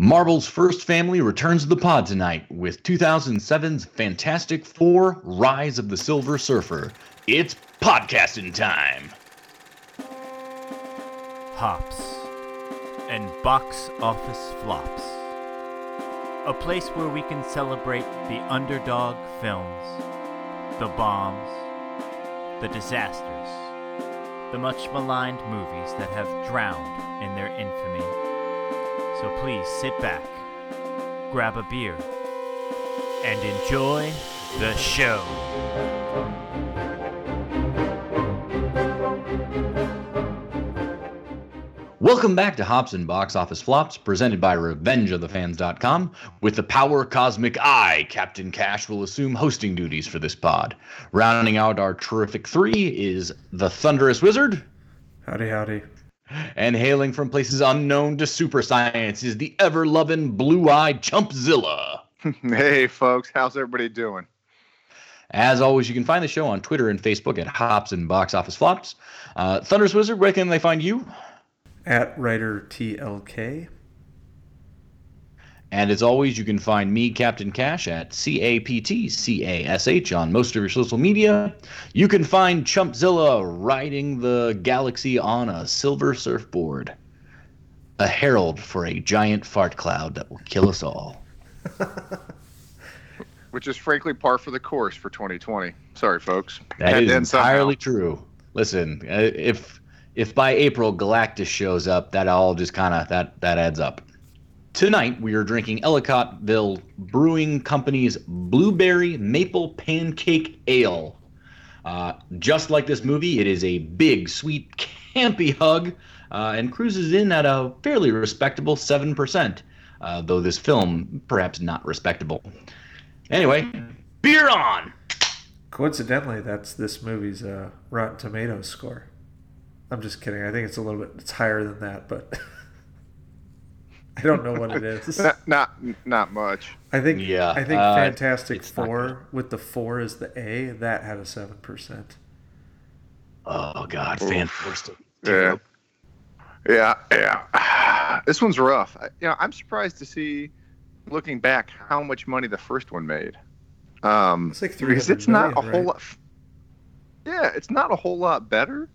Marvel's first family returns to the pod tonight with 2007's Fantastic Four Rise of the Silver Surfer. It's podcasting time. Hops and box office flops. A place where we can celebrate the underdog films, the bombs, the disasters, the much maligned movies that have drowned in their infamy. So please sit back, grab a beer, and enjoy the show. Welcome back to Hops and Box Office Flops, presented by RevengeOfTheFans.com. With the power cosmic eye, Captain Cash will assume hosting duties for this pod. Rounding out our terrific three is the Thunderous Wizard, Howdy, howdy. And hailing from places unknown to super science is the ever-loving blue-eyed Chumpzilla. Hey, folks, how's everybody doing? As always, you can find the show on Twitter and Facebook at Hops and Box Office Flops. Uh, Thunderous Wizard, where can they find you? At writer TLK. And as always, you can find me, Captain Cash, at C A P T C A S H on most of your social media. You can find Chumpzilla riding the galaxy on a silver surfboard, a herald for a giant fart cloud that will kill us all. Which is frankly par for the course for 2020. Sorry, folks. That Had is to end somehow. entirely true. Listen, uh, if if by April Galactus shows up, that all just kind of that that adds up. Tonight we are drinking Ellicottville Brewing Company's Blueberry Maple Pancake Ale. Uh, just like this movie, it is a big, sweet, campy hug, uh, and cruises in at a fairly respectable seven percent. Uh, though this film perhaps not respectable. Anyway, beer on. Coincidentally, that's this movie's uh, Rotten Tomatoes score. I'm just kidding. I think it's a little bit it's higher than that, but I don't know what it is. Not, not not much. I think Yeah, I think uh, Fantastic Four with the four is the A. That had a seven percent. Oh God, Oof. fantastic. Yeah. Yeah, yeah. This one's rough. I, you know, I'm surprised to see, looking back, how much money the first one made. Um, It's like because 300 it's not a million, whole right? lot. Yeah, it's not a whole lot better,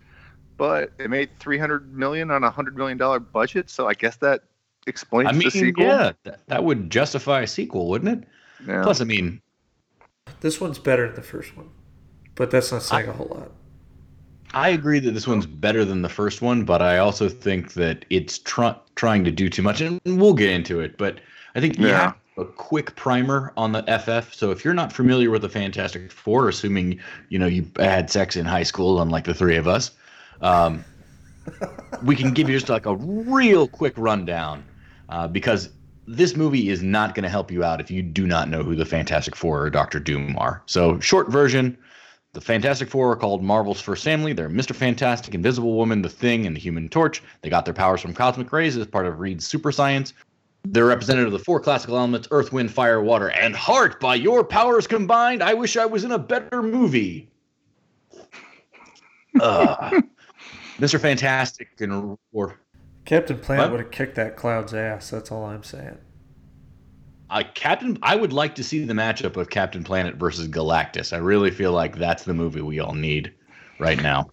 but it made 300 million on a hundred million dollar budget. So I guess that explains I mean, the sequel. yeah, that, that would justify a sequel, wouldn't it? Yeah. Plus, I mean, This one's better than the first one, but that's not saying a whole lot. I agree that this one's better than the first one, but I also think that it's tr- trying to do too much, and we'll get into it. But I think you Yeah. have a quick primer on the FF. So if you're not familiar with the Fantastic Four, assuming you know you had sex in high school, unlike the three of us, um, we can give you just like a real quick rundown uh, because this movie is not going to help you out if you do not know who the Fantastic Four or Doctor Doom are. So short version. The Fantastic Four are called Marvel's first family. They're Mr. Fantastic, Invisible Woman, The Thing, and the Human Torch. They got their powers from cosmic rays as part of Reed's super science. They're representative of the four classical elements Earth, Wind, Fire, Water, and Heart. By your powers combined, I wish I was in a better movie. Ugh. Mr. Fantastic and or Captain Planet would have kicked that cloud's ass. That's all I'm saying. uh, Captain. I would like to see the matchup of Captain Planet versus Galactus. I really feel like that's the movie we all need right now.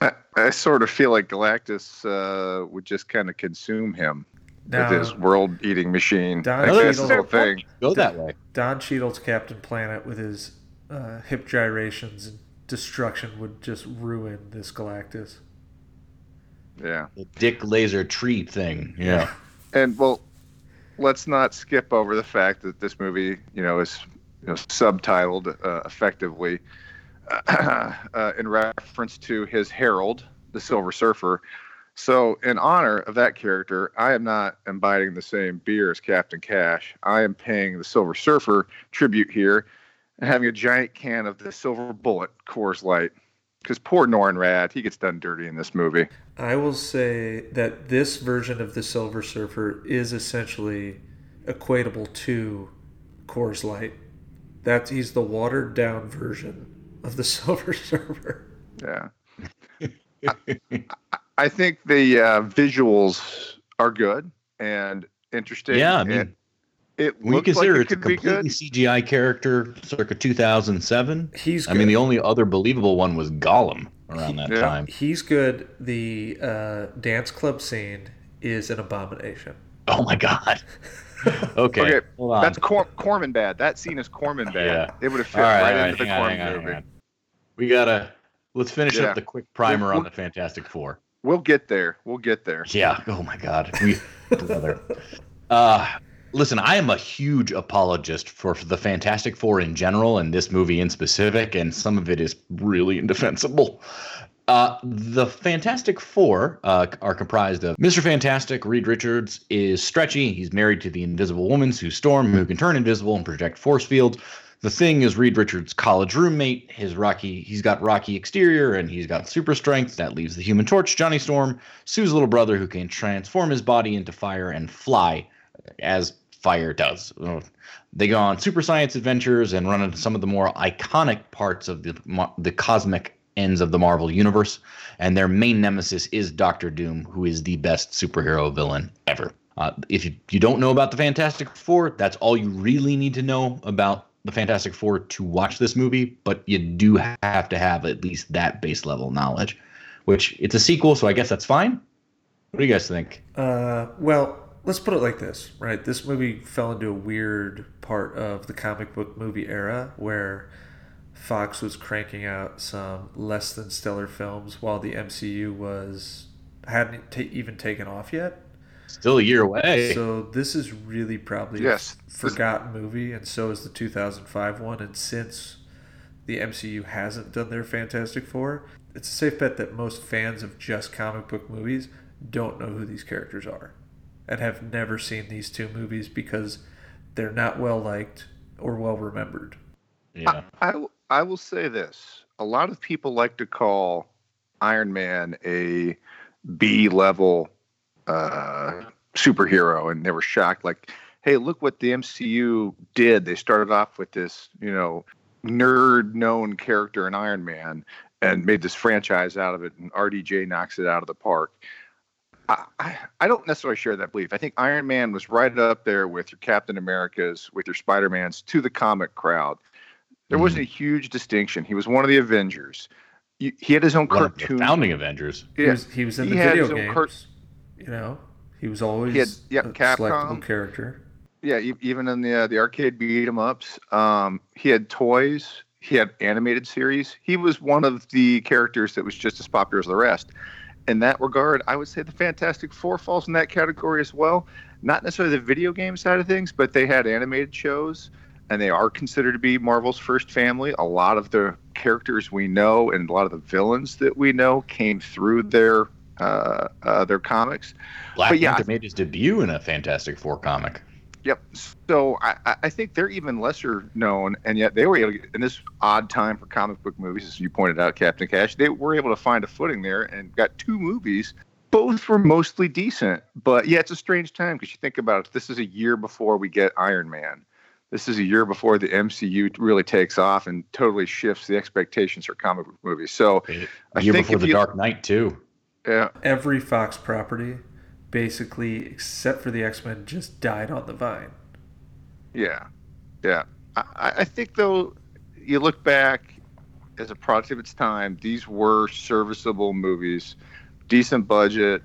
I, I sort of feel like Galactus uh, would just kind of consume him Now, with his world-eating machine. Don Like, Cheadle- that's whole thing. Go that way. Don Cheadle's Captain Planet with his uh, hip gyrations and destruction would just ruin this Galactus. Yeah. The Dick Laser tree thing. Yeah. And well, let's not skip over the fact that this movie, you know, is you know, subtitled uh, effectively uh, in reference to his herald, the Silver Surfer. So, in honor of that character, I am not imbibing the same beer as Captain Cash. I am paying the Silver Surfer tribute here and having a giant can of the Silver Bullet Coors Light. Because poor Norrin Radd, he gets done dirty in this movie. I will say that this version of the Silver Surfer is essentially equatable to Coors Light. That he's the watered down version of the Silver Surfer. Yeah. I, I think the uh, visuals are good, and interesting. Yeah, I It- mean, it, when you looked like consider it it's a completely. CGI character, circa 2007. He's I mean, the only other believable one was Gollum around that Yeah. time. He's good. The uh, dance club scene is an abomination. Oh my god. okay. Okay, hold on. That's Cor- Corman bad. That scene is Corman bad. Yeah. It would have fit all right, right all right, into the hang on, Corman hang on, movie. We gotta let's finish Yeah. up the quick primer We'll- on the Fantastic Four. We'll get there. We'll get there. Yeah. Oh my God. We brother. Uh listen, I am a huge apologist for the Fantastic Four in general and this movie in specific, and some of it is really indefensible. Uh, the Fantastic Four uh, are comprised of Mr. Fantastic, Reed Richards is stretchy. He's married to the Invisible Woman, Sue Storm, who can turn invisible and project force fields. The Thing is Reed Richards' college roommate. His rocky, he's got rocky exterior and he's got super strength. That leaves the Human Torch, Johnny Storm, Sue's little brother, who can transform his body into fire and fly, as fire does. They go on super science adventures and run into some of the more iconic parts of the the cosmic ends of the Marvel universe. And their main nemesis is Doctor Doom, who is the best superhero villain ever. Uh, if you, you don't know about the Fantastic Four, that's all you really need to know about the Fantastic Four to watch this movie. But you do have to have at least that base level knowledge, which it's a sequel, so I guess that's fine. What do you guys think? Uh, well, let's put it like this, right? This movie fell into a weird part of the comic book movie era where Fox was cranking out some less than stellar films while the MCU was hadn't ta- even taken off yet. Still a year away. So this is really probably Yes. a forgotten movie, and so is the 2005 one. And since the MCU hasn't done their Fantastic Four, it's a safe bet that most fans of just comic book movies don't know who these characters are, and have never seen these two movies because they're not well liked or well remembered. yeah. I, w- I will say this. A lot of people like to call Iron Man a B level uh, superhero, and they were shocked. Like, hey, look what the MCU did. They started off with this, you know, nerd known character in Iron Man and made this franchise out of it, and RDJ knocks it out of the park. I, I, I don't necessarily share that belief. I think Iron Man was right up there with your Captain Americas, with your Spider Mans to the comic crowd. There Mhm. wasn't a huge distinction. He was one of the Avengers. You- He had his own One of the cartoon. founding Avengers. He was he was in He the had video his own games. cart- you know, he was always He had- yeah, a Capcom. selectable character. Yeah, even in the uh, the arcade beat 'em ups, um, he had toys. He had animated series. He was one of the characters that was just as popular as the rest. In that regard, I would say the Fantastic Four falls in that category as well. Not necessarily the video game side of things, but they had animated shows, and they are considered to be Marvel's first family. A lot of the characters we know and a lot of the villains that we know came through their uh, uh, their comics. Black But yeah, Panther made his debut in a Fantastic Four comic. Yep. So I, I- I think they're even lesser known, and yet they were able to, get- in this odd time for comic book movies, as you pointed out, Captain Cash, they were able to find a footing there and got two movies. Both were mostly decent, but yeah, it's a strange time because you think about it. This is a year before we get Iron Man. This is a year before the MCU really takes off and totally shifts the expectations for comic book movies. So, a year think before if the you- Dark Knight too. yeah, Every Fox property, basically, except for the X Men, just died on the vine. Yeah, yeah. I, I I think though, you look back as a product of its time, these were serviceable movies, decent budget,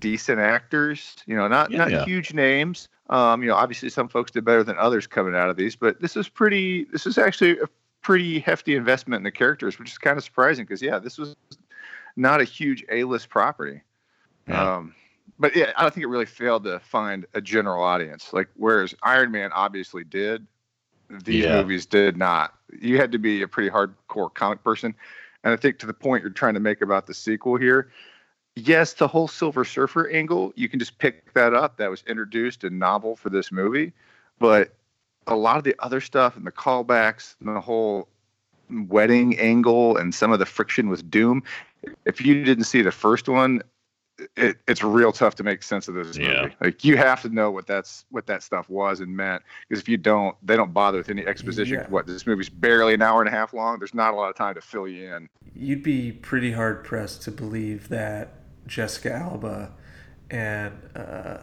decent actors. You know, not Yeah, not yeah. huge names. Um, you know, obviously some folks did better than others coming out of these, but this is pretty. This is actually a pretty hefty investment in the characters, which is kind of surprising because yeah, this was not a huge A-list property. Yeah. Um, but yeah, I don't think it really failed to find a general audience. Like whereas Iron Man obviously did, these Yeah. movies did not. You had to be a pretty hardcore comic person, and I think to the point you're trying to make about the sequel here. Yes, the whole Silver Surfer angle, you can just pick that up. That was introduced and novel for this movie, but a lot of the other stuff and the callbacks and the whole wedding angle and some of the friction with Doom. If you didn't see the first one, it, it's real tough to make sense of this Yeah. movie. Like you have to know what that's what that stuff was and meant because if you don't, they don't bother with any exposition. Yeah. What this movie's barely an hour and a half long. There's not a lot of time to fill you in. You'd be pretty hard pressed to believe that Jessica Alba and uh,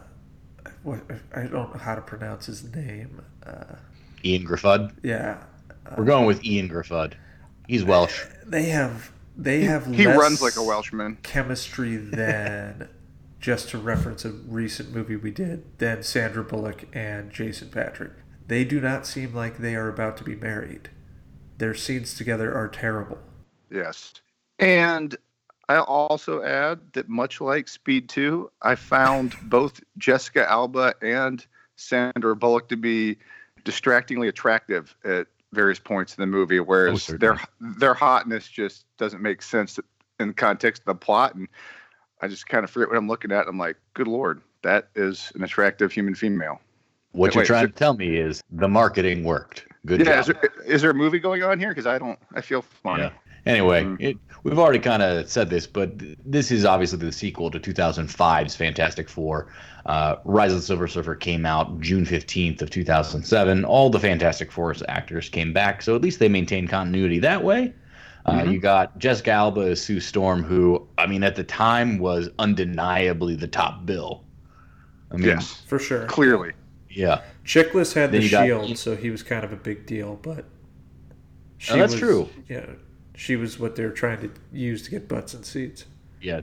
I what I don't know how to pronounce his name. Uh, Ian Griffud. yeah, We're going with Ian Griffud. He's Welsh. they have they have He less runs like a Welshman. chemistry than just to reference a recent movie we did than Sandra Bullock and Jason Patric. They do not seem like they are about to be married. Their scenes together are terrible. Yes. And I'll also add that much like Speed 2, I found both Jessica Alba and Sandra Bullock to be distractingly attractive at various points in the movie, Oh, whereas certainly. their their hotness just doesn't make sense in the context of the plot. And I just kind of forget what I'm looking at. I'm like, good lord, that is an attractive human female. What Wait, you're trying to tell me is the marketing worked. Good yeah, job. is there, is there a movie going on here? Because I don't, I feel funny. Yeah. Anyway, Mm. it, we've already kind of said this, but th- this is obviously the sequel to 2005's Fantastic Four. Uh, Rise of the Silver Surfer came out June 15th of 2007. All the Fantastic Four's actors came back, so at least they maintained continuity that way. Uh, Mhm. You got Jessica Alba as Sue Storm, who I mean at the time was undeniably the top bill. I mean, Yes, For sure. clearly. yeah, Chiklis had Then the you got- shield, so he was kind of a big deal, but she Oh, that's was, true. Yeah, she was what they were trying to use to get butts and seats. yeah,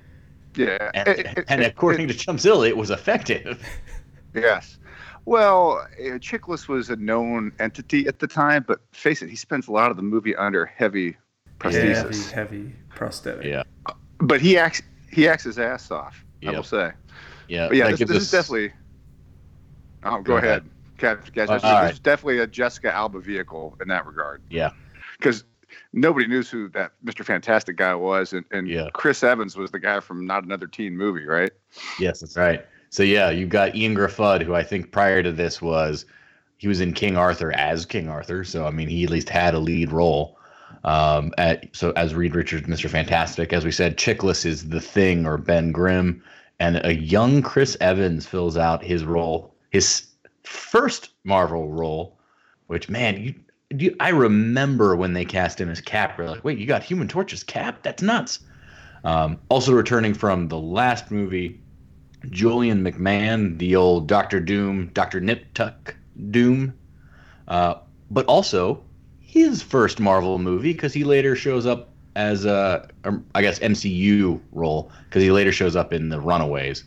Yeah. and, It- it- and it- according to Chumpzilla, it was effective. Yes. Well, uh, Chiklis was a known entity at the time, but face it, he spends a lot of the movie under heavy Heavy, prosthesis. heavy prosthetic. Yeah, But he acts he acts his ass off. I will say. yeah. But yeah, this, this us- is definitely. Oh, go, Go ahead, Cat- Cat- Uh, this, this right. is definitely a Jessica Alba vehicle in that regard. Yeah. Because nobody knew who that Mr. Fantastic guy was, and, and Yeah. Chris Evans was the guy from Not Another Teen Movie, right? Yes, that's right. So yeah, you've got Ian Griffud, who I think prior to this was he was in King Arthur as King Arthur. So I mean, he at least had a lead role. Um, at, so as Reed Richards, Mr. Fantastic, as we said, Chiklis is the Thing or Ben Grimm, and a young Chris Evans fills out his role, his first Marvel role. Which man, you, you I remember when they cast him as Cap. We're like, wait, you got Human Torch's Cap? That's nuts. Um, also returning from the last movie, Julian McMahon, the old Doctor Doom, Doctor Nip Tuck Doom, uh, but also his first Marvel movie because he later shows up as a, um, guess MCU role because he later shows up in the Runaways.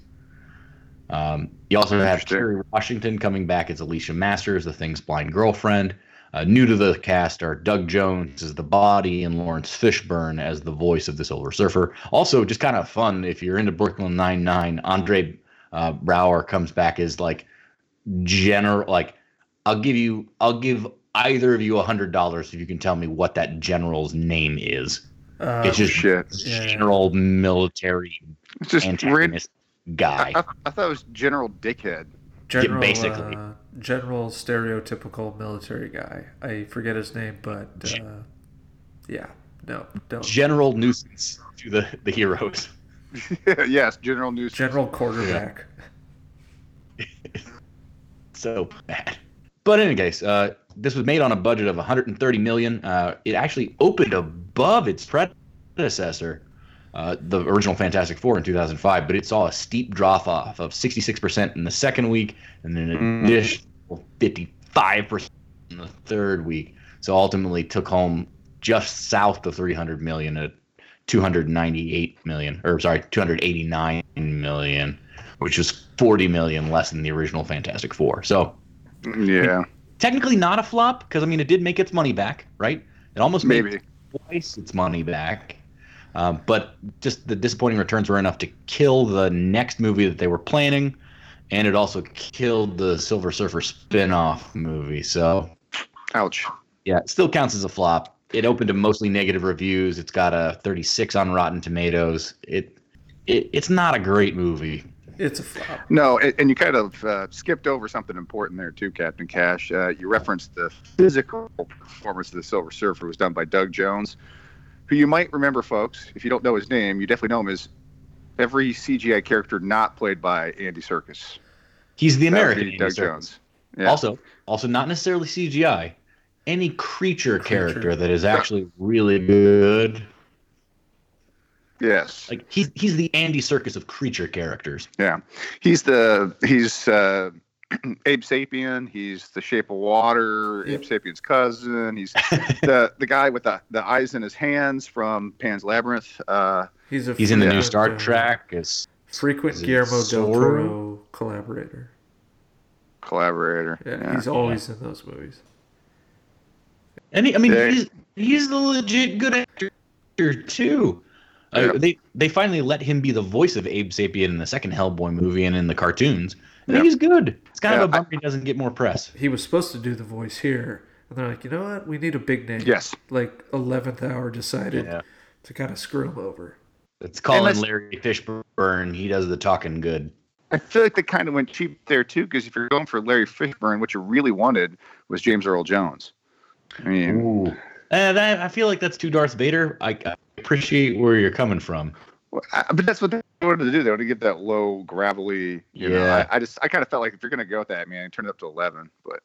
Um, you also have. Kerry Washington coming back as Alicia Masters, the Thing's blind girlfriend. Uh, new to the cast are Doug Jones as the body and Laurence Fishburne as the voice of the Silver Surfer. Also, just kind of fun if you're into Brooklyn Nine Nine. Andre uh, Braugher comes back as like general. Like, I'll give you, I'll give either of you a hundred dollars if you can tell me what that general's name is. Uh, it's just Shit. Yeah. general military It's just ran- antagonist guy. I, I, I thought it was General Dickhead. general, basically. uh, general stereotypical military guy. I forget his name, but uh, yeah, no, don't. General nuisance to the the heroes. yes, General nuisance. General quarterback. so bad. But in any case, uh, this was made on a budget of 130 million. Uh, it actually opened above its predecessor, uh, the original Fantastic Four in 2005, but it saw a steep drop off of 66% in the second week, and then an Mm. additional 55% in the third week. So ultimately, took home just south of 300 million at 298 million, or sorry, 289 million, which was 40 million less than the original Fantastic Four. So Yeah, technically not a flop because I mean it did make its money back, right? It almost made maybe. twice its money back. Um, but just the disappointing returns were enough to kill the next movie that they were planning, and it also killed the Silver Surfer spin-off movie. So Ouch. yeah, it still counts as a flop. It opened to mostly negative reviews. It's got a 36 on Rotten Tomatoes. It, it it's not a great movie. It's a flop. No, and, and you kind of uh, skipped over something important there too, Captain Cash. Uh, you referenced the physical performance of the Silver Surfer it was done by Doug Jones, who you might remember, folks. If you don't know his name, you definitely know him as every CGI character not played by Andy Serkis. He's the American be Andy Doug Serkis. Jones. Yeah. Also, also not necessarily CGI. Any creature, Creature. character that is actually really good. Yes. Like he's he's the Andy Serkis of creature characters. Yeah, he's the he's uh, Abe Sapien. He's the Shape of Water. Yeah. Abe Sapien's cousin. He's the the guy with the, the eyes in his hands from Pan's Labyrinth. Uh, He's a He's in the new Star uh, Trek. It's frequent Is it Guillermo del Toro collaborator. collaborator. Yeah, he's always in those movies. and he, I mean Yeah. he's he's the legit good actor too. Uh, Yeah. they they finally let him be the voice of Abe Sapien in the second Hellboy movie and in the cartoons. And Yeah. he's good. It's kind Yeah, of a bummer he doesn't get more press. He was supposed to do the voice here, and they're like, you know what? We need a big name. Yes. Like eleventh hour decided Yeah. to kind of screw him over. It's calling Larry Fishburne. He does the talking good. I feel like they kind of went cheap there too, because if you're going for Larry Fishburne, what you really wanted was James Earl Jones. I mean, eh, And I, I feel like that's too Darth Vader. I, I appreciate where you're coming from. Well, I, but that's what they wanted to do. They wanted to get that low, gravelly. You know, Yeah. I, I just, I kind of felt like if you're going to go with that, man, turn it up to 11. But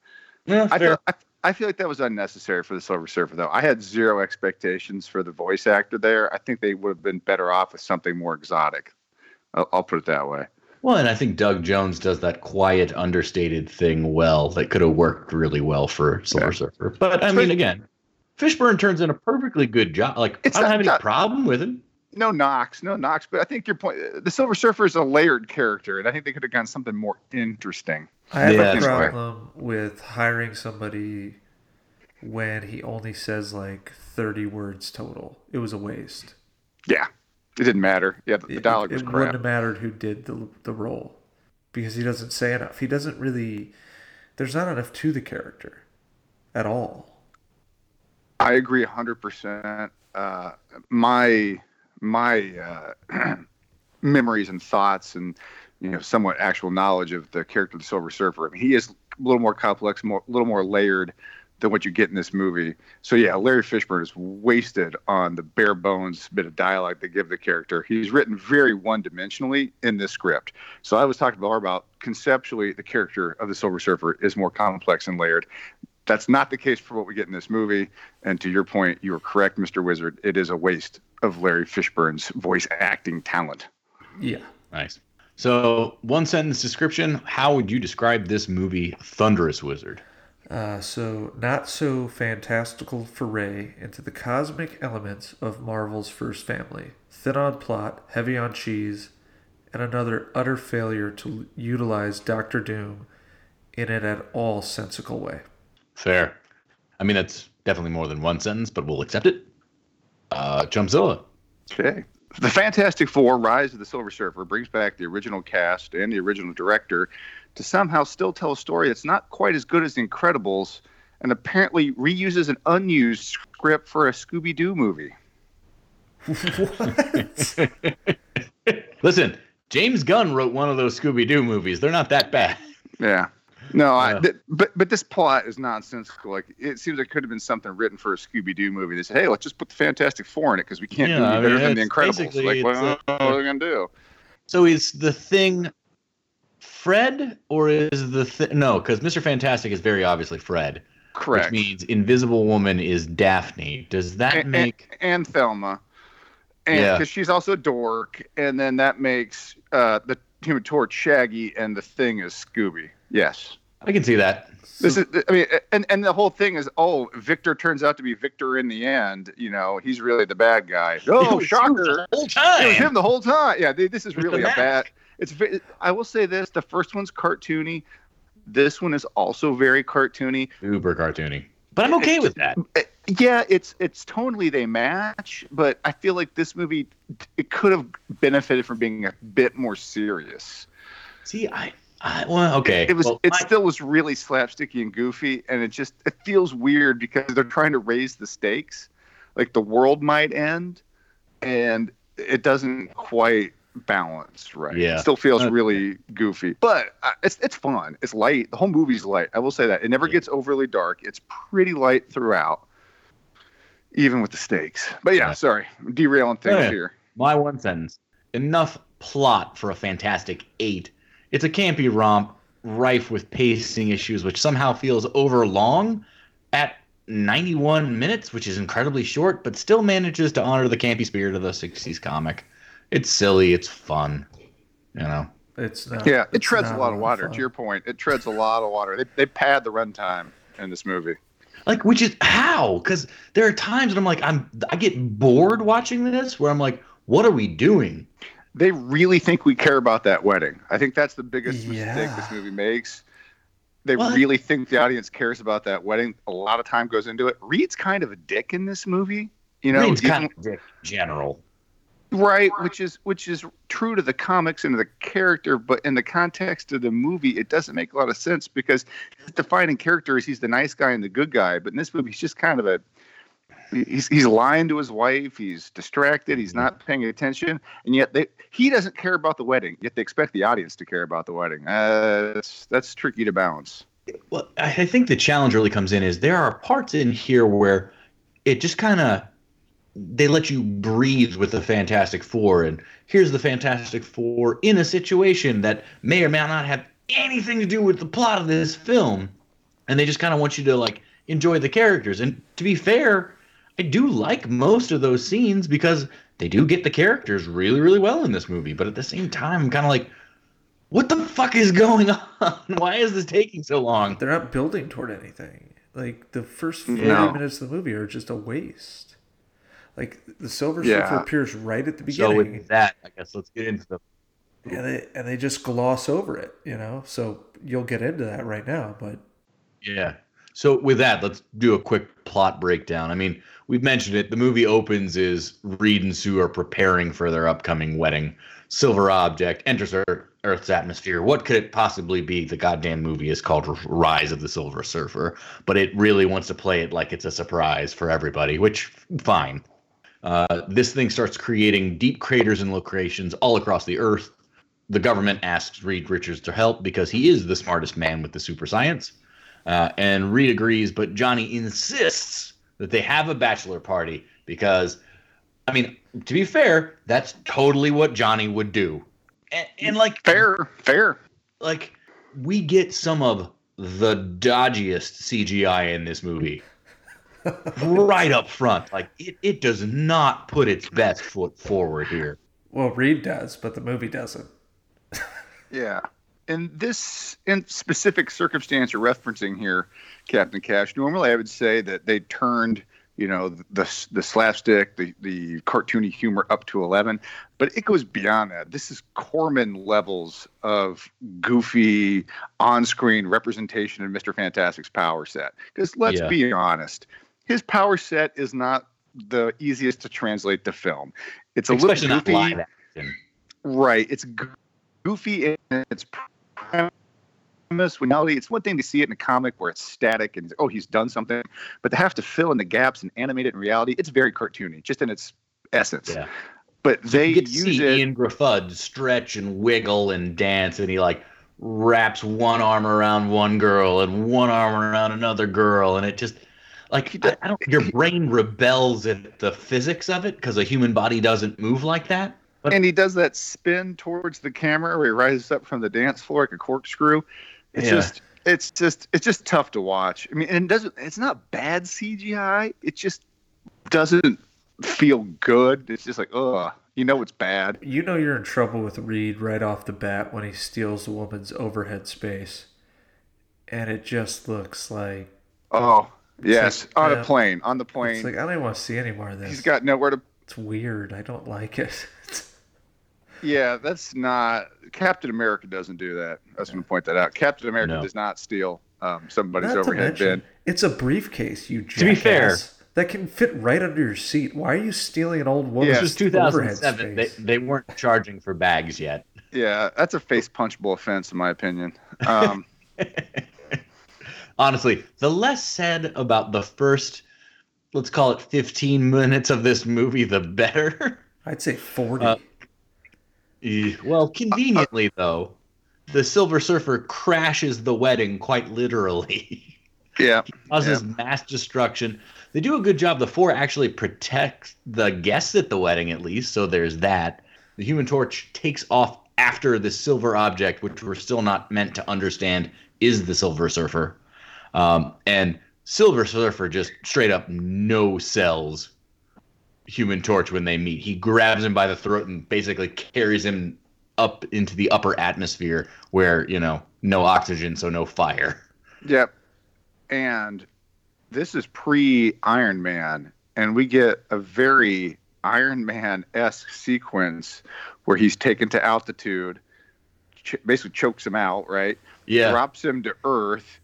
Yeah, I feel, I, I feel like that was unnecessary for the Silver Surfer, though. I had zero expectations for the voice actor there. I think they would have been better off with something more exotic. I'll, I'll put it that way. Well, and I think Doug Jones does that quiet, understated thing well that could have worked really well for Silver. Surfer. But I mean, again, Fishburne turns in a perfectly good job. Like, It's I don't not- have any not- problem with him. No knocks, no knocks. But I think your point, the Silver Surfer is a layered character, and I think they could have done something more interesting. I have Yeah, a problem with hiring somebody when he only says like 30 words total. It was a waste. Yeah, it didn't matter. Yeah, the, the It- dialogue it, was wouldn't have mattered who did the, the role because he doesn't say enough. He doesn't really, there's not enough to the character at all. I agree hundred percent. Uh, my my uh, memories and thoughts and you know somewhat actual knowledge of the character of the Silver Surfer. I mean, he is a little more complex, more a little more layered than what you get in this movie. So yeah, Larry Fishburne is wasted on the bare bones bit of dialogue they give the character. He's written very one dimensionally in this script. So I was talking more about conceptually the character of the Silver Surfer is more complex and layered. That's not the case for what we get in this movie. And to your point, you are correct, Mr. Wizard. It is a waste of Larry Fishburne's voice acting talent. Yeah. Nice. So, one sentence description. How would you describe this movie, Thunderous Wizard? Uh, so, not so fantastical foray into the cosmic elements of Marvel's first family. Thin on plot, heavy on cheese, and another utter failure to utilize Doctor Doom in an at all sensical way. Fair. I mean, that's definitely more than one sentence, but we'll accept it. Uh, Chumpzilla. Okay. The Fantastic Four Rise of the Silver Surfer brings back the original cast and the original director to somehow still tell a story that's not quite as good as The Incredibles and apparently reuses an unused script for a Scooby Doo movie. what? Listen, James Gunn wrote one of those Scooby Doo movies. They're not that bad. Yeah. No, I, th- but but this plot is nonsensical. Like it seems like it could have been something written for a Scooby Doo movie. They said, "Hey, let's just put the Fantastic Four in it because we can't do Yeah, any I better mean, than the Incredibles." Like, uh, what are they gonna do? So is the thing Fred or is the th- no? Because Mr. Fantastic is very obviously Fred, Correct. which means Invisible Woman is Daphne. Does that and, make and, and Velma, and Yeah. because she's also a dork, and then that makes uh, the Human Torch Shaggy, and the Thing is Scooby. Yes, I can see that? this is. I mean, and and the whole thing is, oh, Victor turns out to be Victor in the end. You know, he's really the bad guy. It Oh, was shocker! the whole It was time. him the whole time. Yeah, th- this is really a bad. It's. ve- I will say this: the first one's cartoony. This one is also very cartoony. Uber cartoony, but I'm okay with that. Uh, Yeah, it's it's totally they match, but I feel like this movie it could have benefited from being a bit more serious. See, I, I well, okay. It was Well, it my- still was really slapsticky and goofy, and it just it feels weird because they're trying to raise the stakes, like the world might end, and it doesn't quite balance right. Yeah. It still feels Okay. really goofy, but uh, it's it's fun. It's light. The whole movie's light. I will say that it never Yeah. gets overly dark. It's pretty light throughout, even with the stakes. But yeah, Yeah. sorry, I'm derailing things Yeah. here. My one sentence. Enough plot for a fantastic eight. It's a campy romp rife with pacing issues, which somehow feels overlong at 91 minutes, which is incredibly short, but still manages to honor the campy spirit of the 60s comic. It's silly, it's fun, you know. It's not, Yeah, it it's treads a lot of water. fun. To your point, it treads a lot of water. They, they pad the runtime in this movie. Like, which is how? Because there are times when I'm like, I'm, I get bored watching this, where I'm like, what are we doing? They really think we care about that wedding. I think that's the biggest mistake this movie makes. They What? really think the audience cares about that wedding. A lot of time goes into it. Reed's kind of a dick in this movie. You know, Reed's kind of dick general. right which is which is true to the comics and to the character but in the context of the movie it doesn't make a lot of sense because his defining character is he's the nice guy and the good guy but in this movie he's just kind of a he's, he's lying to his wife. He's distracted. He's not paying attention. And yet they he doesn't care about the wedding yet they expect the audience to care about the wedding. Uh, that's that's tricky to balance. Well, I think the challenge really comes in is there are parts in here where it just kind of they let you breathe with the Fantastic Four, and here's the Fantastic Four in a situation that may or may not have anything to do with the plot of this film, and they just kind of want you to like enjoy the characters. And to be fair, I do like most of those scenes because they do get the characters really, really well in this movie. But at the same time, I'm kind of like, what the fuck is going on? Why is this taking so long? They're not building toward anything. Like the first 40 No. minutes of the movie are just a waste. Like the Silver Yeah. Surfer appears right at the beginning. So beginning, with that, I guess let's get into the. and they and they just gloss over it. You know, so you'll get into that right now. But Yeah. So with that, let's do a quick plot breakdown. I mean, we've mentioned it. The movie opens is Reed and Sue are preparing for their upcoming wedding. Silver object enters Earth, Earth's atmosphere. What could it possibly be? The goddamn movie is called Rise of the Silver Surfer, but it really wants to play it like it's a surprise for everybody, which fine. Uh, this thing starts creating deep craters and locations all across the Earth. The government asks Reed Richards to help because he is the smartest man with the super science. Uh, and Reed agrees, but Johnny insists that they have a bachelor party because, I mean, to be fair, that's totally what Johnny would do. And, and like, fair fair like we get some of the dodgiest CGI in this movie right up front. Like it, it does not put its best foot forward here. well, Reed does, but the movie doesn't. Yeah. In this in specific circumstance you're referencing here, Captain Cash, normally I would say that they turned, you know, the the slapstick, the the cartoony humor up to 11, but it goes beyond that. This is Corman levels of goofy on-screen representation of Mr. Fantastic's power set. Because let's Yeah. be honest, his power set is not the easiest to translate to film. It's a Especially little goofy. live action. Right. It's goofy in its premise. Reality, it's one thing to see it in a comic where it's static and oh, he's done something, but to have to fill in the gaps and animate it in reality, it's very cartoony, just in its essence. Yeah. But they you get to use see it. Ian Griffud stretch and wiggle and dance, and he like wraps one arm around one girl and one arm around another girl, and it just like I, I don't. Your brain rebels at the physics of it because a human body doesn't move like that. But and he does that spin towards the camera where he rises up from the dance floor like a corkscrew. It's Yeah. just it's just it's just tough to watch. I mean, and it doesn't it's not bad CGI. It just doesn't feel good. It's just like, ugh, you know it's bad. You know you're in trouble with Reed right off the bat when he steals the woman's overhead space, and it just looks like Oh, yes, like, on yeah. a plane, on the plane. it's like I don't even want to see any more of this. He's got nowhere to. it's weird. I don't like it. Yeah, that's not. Captain America doesn't do that. I was going to point that out. Captain America No. does not steal um, somebody's Not overhead mention, bin. it's a briefcase. You To be fair- that can fit right under your seat. Why are you stealing an old woman's Yeah. this was 2007. They, they weren't charging for bags yet. Yeah, that's a face punchable offense, in my opinion. Um, Honestly, the less said about the first, let's call it 15 minutes of this movie, the better. I'd say forty. Uh, Eh, Well, conveniently though, the Silver Surfer crashes the wedding quite literally. yeah, causes mass destruction. They do a good job. The four actually protect the guests at the wedding, at least. So there's that. The Human Torch takes off after the silver object, which we're still not meant to understand is the Silver Surfer. Um, and Silver Surfer just straight up no sells Human Torch when they meet. He grabs him by the throat and basically carries him up into the upper atmosphere where, you know, no oxygen, so no fire. Yep. And this is pre Iron Man, and we get a very Iron Man esque sequence where he's taken to altitude, ch- basically chokes him out, right? Yeah. Drops him to Earth,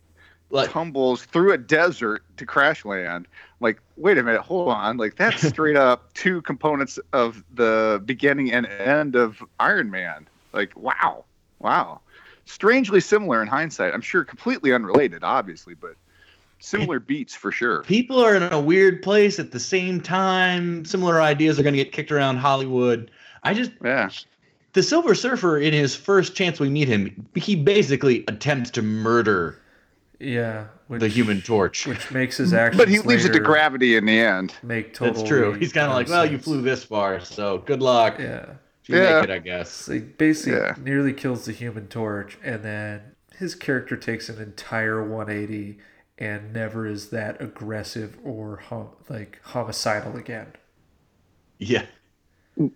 Like, tumbles through a desert to crash land. Like, wait a minute, hold on. Like, that's straight up two components of the beginning and end of Iron Man. Like, wow. Wow. Strangely similar in hindsight. I'm sure completely unrelated, obviously, but similar beats for sure. people are in a weird place at the same time. Similar ideas are going to get kicked around Hollywood. I just Yeah. the Silver Surfer in his first chance we meet him, he basically attempts to murder Yeah, which, the Human Torch. which makes his actions. But he leaves it to gravity in the end. Make total. That's true. He's kind of like, well, you flew this far, so good luck. Yeah, You Yeah. make it, I guess. so he basically Yeah. nearly kills the Human Torch, and then his character takes an entire 180 and never is that aggressive or hom- like homicidal again. Yeah.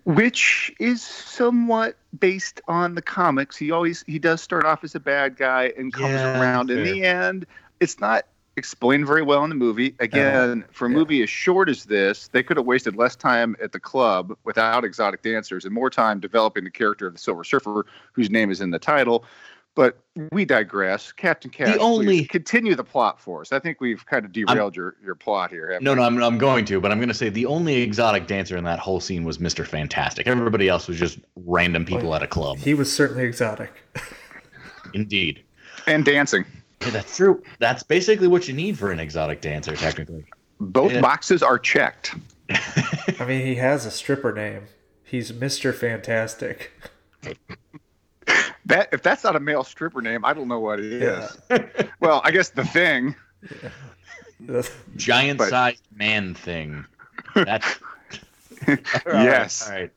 Which is somewhat based on the comics. He always he does start off as a bad guy and comes Yeah, around in the end. It's not explained very well in the movie. Again, for a Yeah. movie as short as this, they could have wasted less time at the club without exotic dancers and more time developing the character of the Silver Surfer, whose name is in the title. But we digress. Captain Cat, The only- continue the plot for us. I think we've kind of derailed your, your plot here. No, we? no, I'm, I'm going to, but I'm going to say the only exotic dancer in that whole scene was Mr. Fantastic. Everybody else was just random oh, people at a club. He was certainly exotic. Indeed. And dancing. Yeah, that's true. That's basically what you need for an exotic dancer, technically. Both Yeah. boxes are checked. I mean, he has a stripper name. He's Mr. Fantastic. That if that's not a male stripper name, I don't know what it is. Yeah. well, I guess the thing. Giant But- sized man thing. That's All right, yes, All right.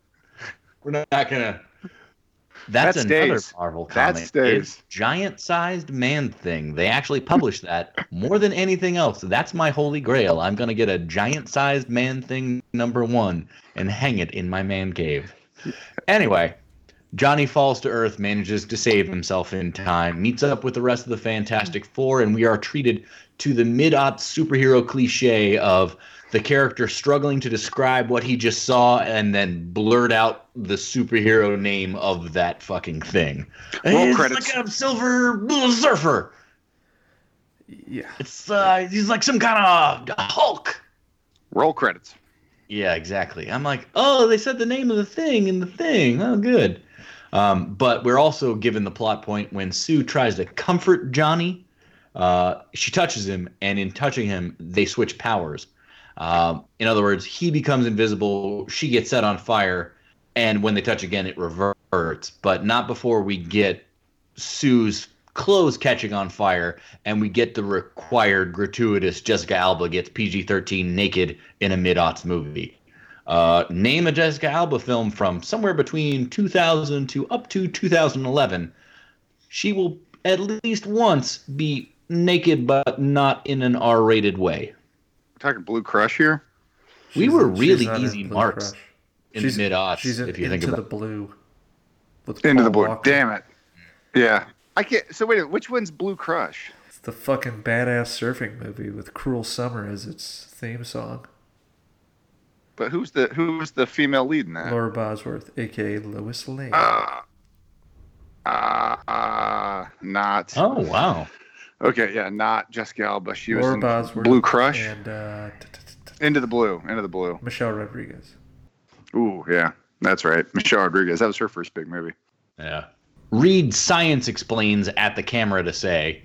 We're not gonna. That's That another stays. Marvel That comic. stays. It's giant-sized man thing. They actually published that more than anything else. That's my holy grail. I'm gonna get a giant-sized man thing number one and hang it in my man cave. Anyway, Johnny falls to Earth, manages to save himself in time, meets up with the rest of the Fantastic Four, and we are treated to the mid-aught superhero cliche of the character struggling to describe what he just saw and then blurt out the superhero name of that fucking thing. Roll It's credits. like a silver surfer. Yeah. It's uh, he's like some kind of Hulk. roll credits. Yeah, exactly. I'm like, oh, they said the name of the thing in the thing. Oh, good. Um, but we're also given the plot point when Sue tries to comfort Johnny. Uh, she touches him, and in touching him, they switch powers. Um, in other words, he becomes invisible. She gets set on fire, and when they touch again, it reverts. But not before we get Sue's clothes catching on fire, and we get the required gratuitous Jessica Alba gets PG 13 naked in a mid aughts movie. Uh, name a Jessica Alba film from somewhere between 2000 to up to 2011. She will at least once be naked, but not in an R rated way. We're talking Blue Crush here. We She's- were really easy marks Crush. in She's- the mid aughts, if you think into about the blue. With Into the blue. Walker. Damn it. Yeah. I can't. So wait. Which one's Blue Crush? It's the fucking badass surfing movie with Cruel Summer as its theme song. But who's the who's the female lead in that? Laura Bosworth, aka Lois Lane. Uh, uh, uh, not. Oh wow! Okay, yeah, not Jessica Alba. She was in Bosworth. Blue Crush. And uh, Into the Blue. Into the Blue. Michelle Rodriguez. Ooh, yeah, that's right. Michelle Rodriguez. That was her first big movie. Yeah. Reed Science explains at the camera to say,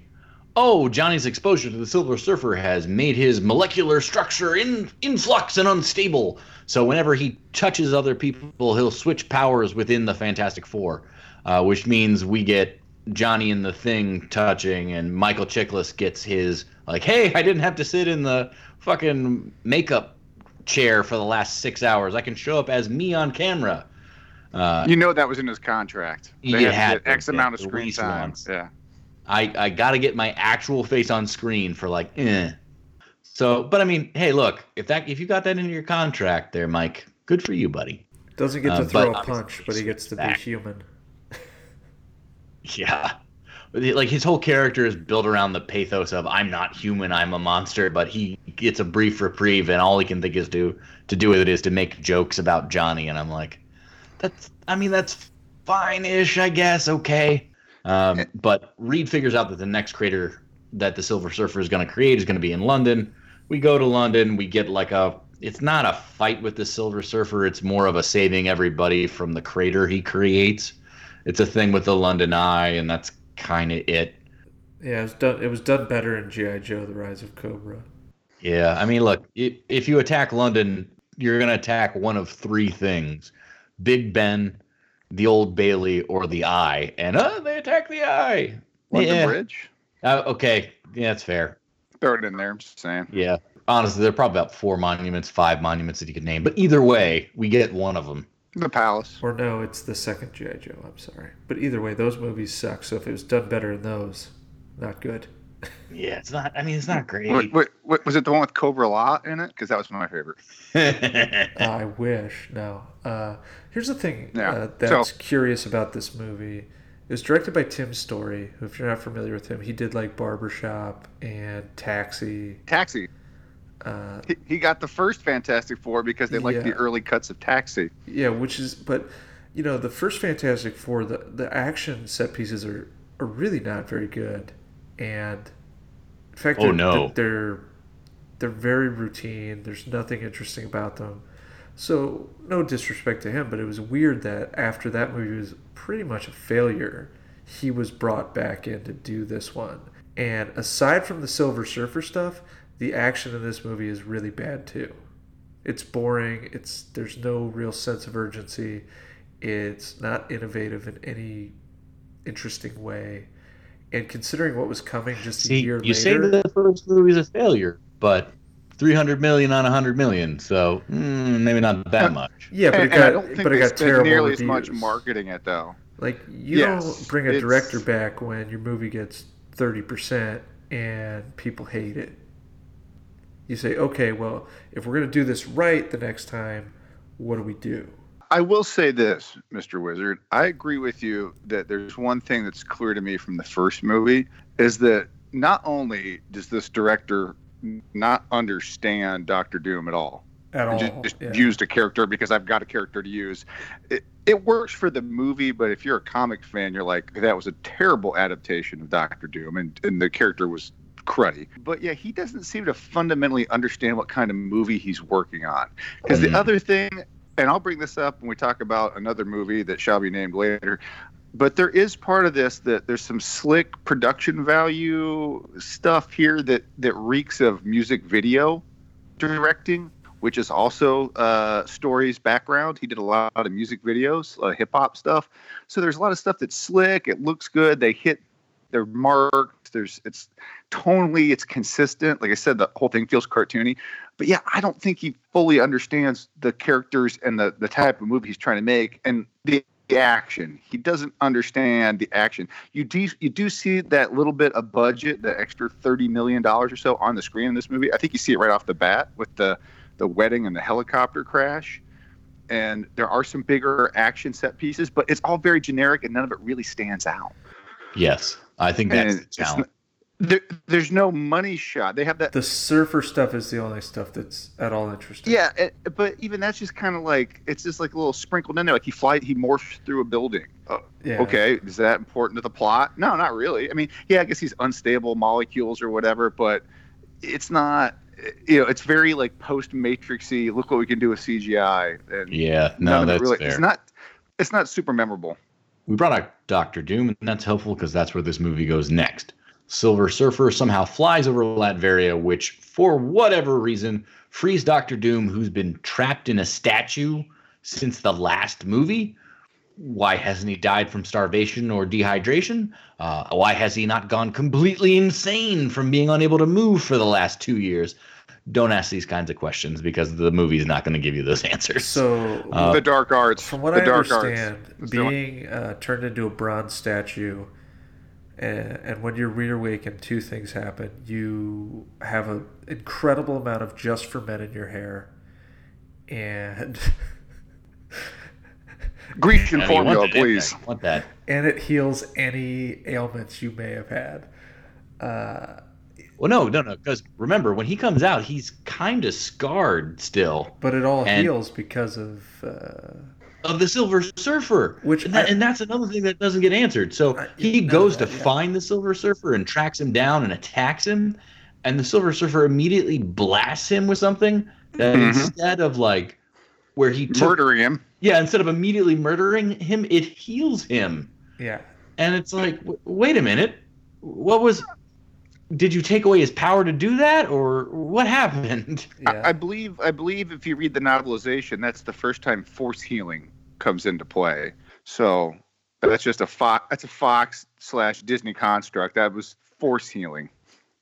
"Oh, Johnny's exposure to the Silver Surfer has made his molecular structure in in flux and unstable. So whenever he touches other people, he'll switch powers within the Fantastic Four, uh, which means we get Johnny and the Thing touching, and Michael Chiklis gets his like, hey, I didn't have to sit in the fucking makeup chair for the last six hours. I can show up as me on camera." Uh, You know that was in his contract. They had had X amount of screen time. once. Yeah. I, I got to get my actual face on screen for like, eh. So, but I mean, hey, look, if that if you got that into your contract there, Mike, good for you, buddy. Doesn't get Uh, to throw a punch, but he gets to be human. Yeah. Like his whole character is built around the pathos of I'm not human, I'm a monster, but he gets a brief reprieve and all he can think is to to do with it is to make jokes about Johnny and I'm like that's I mean that's fine-ish, I guess, okay. Um, but Reed figures out that the next crater that the Silver Surfer is going to create is going to be in London. We go to London, we get like a it's not a fight with the Silver Surfer, it's more of a saving everybody from the crater he creates. It's a thing with the London Eye, and that's kind of it. Yeah, it was done. It was done better in GI Joe: The Rise of Cobra. Yeah, I mean, look, if, if you attack London, you're going to attack one of three things Big Ben, the Old Bailey, or the Eye. And uh, they attack the Eye. London yeah. Bridge. Uh, okay. Yeah, that's fair. Throw it in there. I'm just saying. Yeah. Honestly, there are probably about four monuments, five monuments that you could name. But either way, we get one of them. The palace. Or no, it's the second GI Joe. I'm sorry, but either way, those movies suck. So if it was done better in those, not good. Yeah, it's not, I mean, it's not great. Wait, wait, wait, was it the one with Cobra Law in it? Because that was my favorite. I wish. No. Uh, here's the thing Yeah, uh, that's so- curious about this movie. It was directed by Tim Story, who, if you're not familiar with him, he did like Barbershop and Taxi. Taxi. Uh, He, he got the first Fantastic Four because they liked the early cuts of Taxi. yeah, which is, but you know, the first Fantastic Four, the the action set pieces are are really not very good, and in fact, Oh, they're, no. they're they're very routine. There's nothing interesting about them. So no disrespect to him, but it was weird that after that movie was pretty much a failure, he was brought back in to do this one. And aside from the Silver Surfer stuff, the action in this movie is really bad too. It's boring. It's there's no real sense of urgency. It's not innovative in any interesting way. And considering what was coming just a See, year you say later, the first movie's a failure, but 300 million on 100 million, so mm, maybe not that much. yeah, but and, it got I don't think but it they got spent terrible nearly reviews. as much marketing it though. Like you Yes, don't bring a it's- director back when your movie gets thirty percent and people hate it. You say, okay, well, if we're gonna do this right the next time, what do we do? I will say this, Mr. Wizard. I agree with you that there's one thing that's clear to me from the first movie is that not only does this director not understand Doctor Doom at all, At all? just, just yeah. used a character because I've got a character to use. It, it works for the movie, but if you're a comic fan, you're like, that was a terrible adaptation of Doctor Doom, and, and the character was cruddy. But yeah, he doesn't seem to fundamentally understand what kind of movie he's working on. Because Mm. the other thing, and I'll bring this up when we talk about another movie that shall be named later. But there is part of this that there's some slick production value stuff here that that reeks of music video directing, which is also uh, Story's background. He did a lot of music videos, uh, hip hop stuff. So there's a lot of stuff that's slick. It looks good. They hit their marks. There's it's tonally it's consistent. Like I said, the whole thing feels cartoony. But yeah, I don't think he fully understands the characters and the the type of movie he's trying to make and the action. He doesn't understand the action. You do you do see that little bit of budget, the extra thirty million dollars or so on the screen in this movie. I think you see it right off the bat with the the wedding and the helicopter crash. And there are some bigger action set pieces, but it's all very generic and none of it really stands out. Yes, I think that's And the challenge. N- there, there's no money shot. They have that The surfer stuff is the only stuff that's at all interesting. Yeah, it, but even that's just kind of like it's just like a little sprinkled in there. Like he fly, he morphs through a building. Uh, Yeah. Okay, is that important to the plot? No, not really. I mean, yeah, I guess he's unstable molecules or whatever, but it's not. You know, it's very like post Matrixy. Look what we can do with CGI. And Yeah, no, of it that's really. fair. It's not. It's not super memorable. we brought out Doctor Doom, and that's helpful because that's where this movie goes next. Silver Surfer somehow flies over Latveria, which, for whatever reason, frees Doctor Doom, who's been trapped in a statue since the last movie. Why hasn't he died from starvation or dehydration? Uh, why has he not gone completely insane from being unable to move for the last two years? Don't ask these kinds of questions because the movie's not going to give you those answers. So Uh, the dark arts. From what the I dark understand, arts. Is the one- being uh, turned into a bronze statue And, and when you're rear reawakened, two things happen. You have an incredible amount of just for men in your hair, and Grecian Yeah, you want formula, please. you? Want that? and it heals any ailments you may have had. Uh, Well, no, no, no. Because remember, when he comes out, he's kind of scarred still but it all And- heals because of uh, of the Silver Surfer, Which and, that, I- and that's another thing that doesn't get answered. So I- he goes that, to yeah. find the Silver Surfer and tracks him down and attacks him, and the Silver Surfer immediately blasts him with something that Mhm. instead of like where he took, Murdering him. yeah, instead of immediately murdering him, it heals him. yeah. And it's like, w- wait a minute, what was? Did you take away his power to do that, or what happened? Yeah. I, I believe I believe if you read the novelization, that's the first time force healing comes into play. So that's just a Fox. That's a Fox slash Disney construct. That was force healing.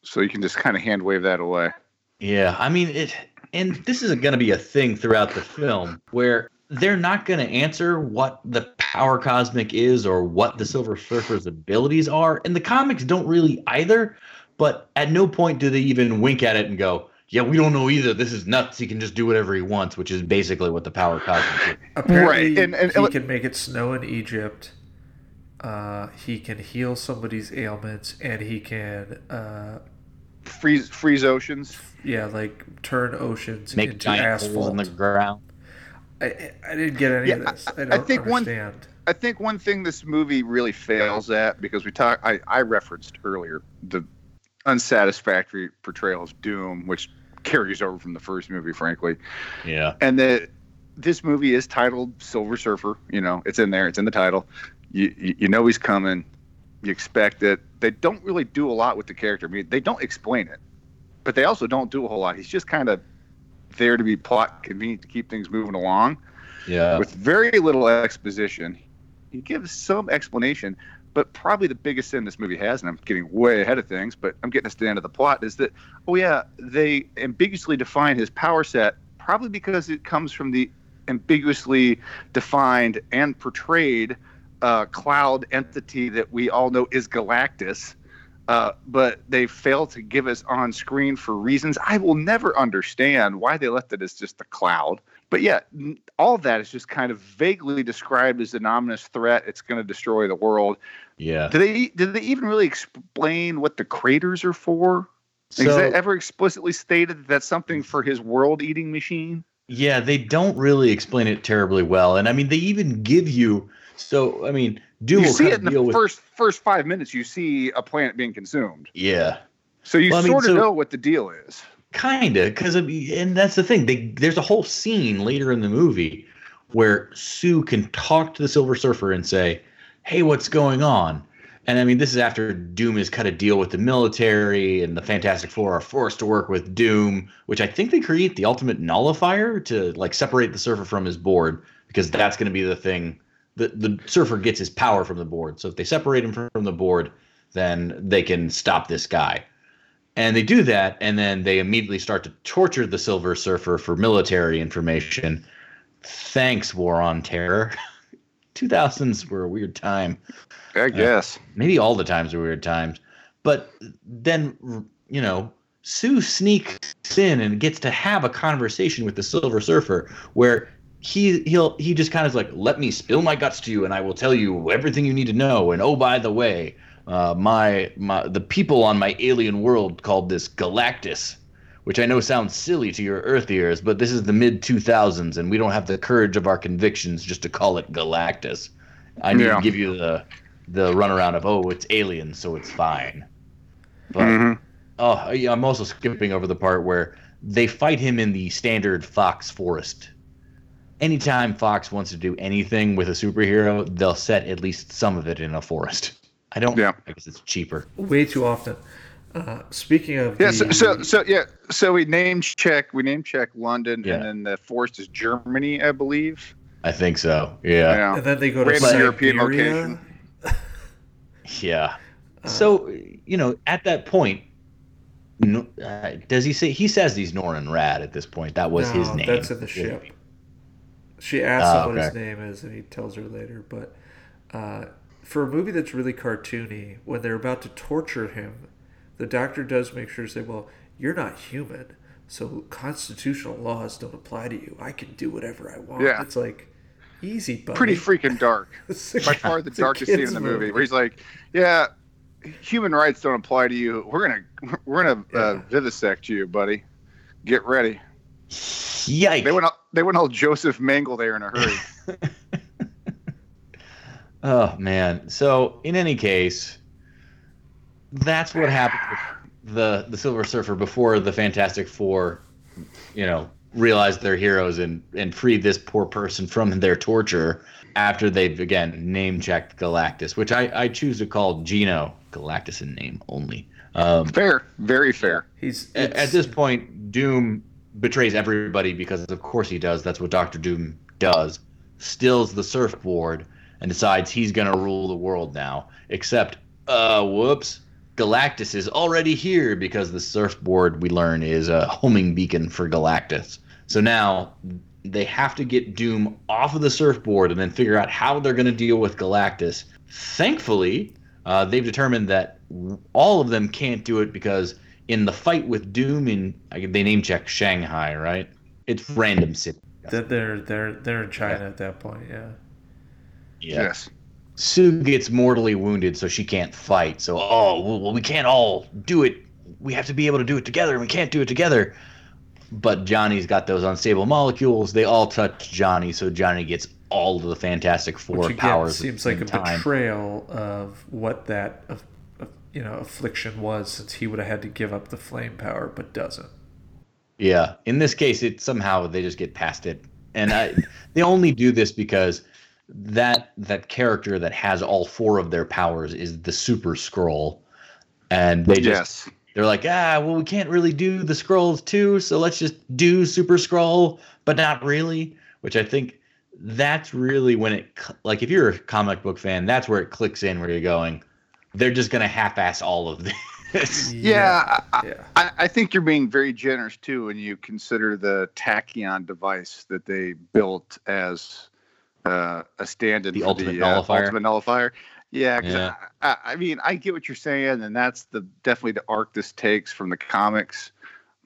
So you can just kind of hand wave that away. Yeah, I mean it, and this is going to be a thing throughout the film where they're not going to answer what the power cosmic is or what the Silver Surfer's abilities are, and the comics don't really either. But at no point do they even wink at it and go, "Yeah, we don't know either. This is nuts. He can just do whatever he wants," which is basically what the power cosmic is. Apparently, Right, and- and- he can make it snow in Egypt. Uh, he can heal somebody's ailments, and he can, uh, Freeze freeze oceans. yeah, like turn oceans Make into giant holes asphalt. in the ground. I, I didn't get any Yeah, of this. I, I don't think one- I think one thing this movie really fails at because we talk I, I referenced earlier the unsatisfactory portrayal of Doom, which carries over from the first movie, frankly. Yeah, and that this movie is titled Silver Surfer. You know, it's in there. It's in the title. You you, you know he's coming. You expect it. They don't really do a lot with the character. I mean, they don't explain it, but they also don't do a whole lot. He's just kind of there to be plot convenient to keep things moving along yeah. with very little exposition. He gives some explanation, but probably the biggest sin this movie has, and I'm getting way ahead of things, but I'm getting us to the end of the plot, is that, oh, yeah, they ambiguously define his power set, probably because it comes from the ambiguously defined and portrayed uh, cloud entity that we all know is Galactus. Uh, but they fail to give us on screen for reasons I will never understand why they left it as just a cloud. But yeah, all of that is just kind of vaguely described as an ominous threat. It's going to destroy the world. yeah. Do they? Did they even really explain what the craters are for? Is So- that ever explicitly stated that that's something for his world-eating machine? Yeah, they don't really explain it terribly well, and I mean, they even give you. So, I mean, do you see it in the with. first first five minutes. You see a planet being consumed, Yeah, so you Well, I mean, sort of so- know what the deal is. Kinda, because and that's the thing. They there's a whole scene later in the movie where Sue can talk to the Silver Surfer and say, "Hey, what's going on?" And I mean, this is after Doom has cut a deal with the military, and the Fantastic Four are forced to work with Doom, which I think they create the ultimate nullifier to like separate the Surfer from his board, because that's going to be the thing. The the Surfer gets his power from the board, so if they separate him from the board, then they can stop this guy. And they do that, and then they immediately start to torture the Silver Surfer for military information. Thanks, War on Terror. 2000s were a weird time. I uh, guess. Maybe all the times were weird times. But then, you know, Sue sneaks in and gets to have a conversation with the Silver Surfer where he he'll he just kind of like, let me spill my guts to you, and I will tell you everything you need to know. And oh, by the way, uh, my my the people on my alien world called this Galactus, which I know sounds silly to your Earth ears, but this is the mid 2000s, and we don't have the courage of our convictions just to call it Galactus. I need Yeah. to give you the the runaround of oh, it's alien, so it's fine. But Mhm. oh, yeah, I'm also skipping over the part where they fight him in the standard Fox forest. Anytime Fox wants to do anything with a superhero, they'll set at least some of it in a forest. I don't. Yeah. I guess it's cheaper. Way too often. Uh, speaking of Yeah, the, so, so so yeah, so we name check we name check London, Yeah. and then the forest is Germany, I believe. I think so. Yeah. Yeah, and then they go to Random Siberia. European location. Yeah. So you know, at that point, no, uh, does he say he says he's Norrin Radd at this point? That was his name. That's in the ship. She asks Oh, him what his name is, and he tells her later. But uh, for a movie that's really cartoony, when they're about to torture him, the doctor does make sure to say, "Well, you're not human, so constitutional laws don't apply to you. I can do whatever I want." Yeah. It's like easy, buddy. Pretty freaking dark. It's By far the darkest scene in the movie, where he's like, "Yeah, human rights don't apply to you. We're gonna we're gonna uh, vivisect you, buddy. Get ready." Yikes! They went all, they went all Josef Mengele there in a hurry. Oh man. So in any case, that's what happened with the the Silver Surfer before the Fantastic Four, you know, realized they're heroes and and freed this poor person from their torture after they've again name checked Galactus, which I I choose to call Gino Galactus in name only. Um, fair, very fair. He's at, at this point, Doom betrays everybody because, of course, he does. That's what Doctor Doom does. Stills the surfboard and decides he's gonna rule the world now. Except, uh, whoops, Galactus is already here because the surfboard we learn is a homing beacon for Galactus. So now they have to get Doom off of the surfboard and then figure out how they're gonna deal with Galactus. Thankfully, uh, they've determined that all of them can't do it because in the fight with Doom in they name check Shanghai, right? It's random city. that they're they're they're in China at that point. Yeah. Yeah. Yes. Sue gets mortally wounded, so she can't fight. So, oh, well, we can't all do it. We have to be able to do it together, and we can't do it together. But Johnny's got those unstable molecules. They all touch Johnny, so Johnny gets all of the Fantastic Four Which powers. at seems like a time. betrayal of what that of, of, you know affliction was, since he would have had to give up the flame power, but doesn't. Yeah. In this case, it somehow they just get past it, and I, they only do this because that that character that has all four of their powers is the Super Skrull, and they just yes. they're like, ah, well, we can't really do the Skrulls too, so let's just do Super Skrull, but not really. Which I think that's really when it like if you're a comic book fan, that's where it clicks in, where you're going. They're just gonna half-ass all of this. Yeah, Yeah. I, I think you're being very generous too when you consider the tachyon device that they built as uh, a stand-in The ultimate the uh, nullifier? ultimate nullifier. Yeah, Yeah. I, I, I mean, I get what you're saying, and that's the definitely the arc this takes from the comics.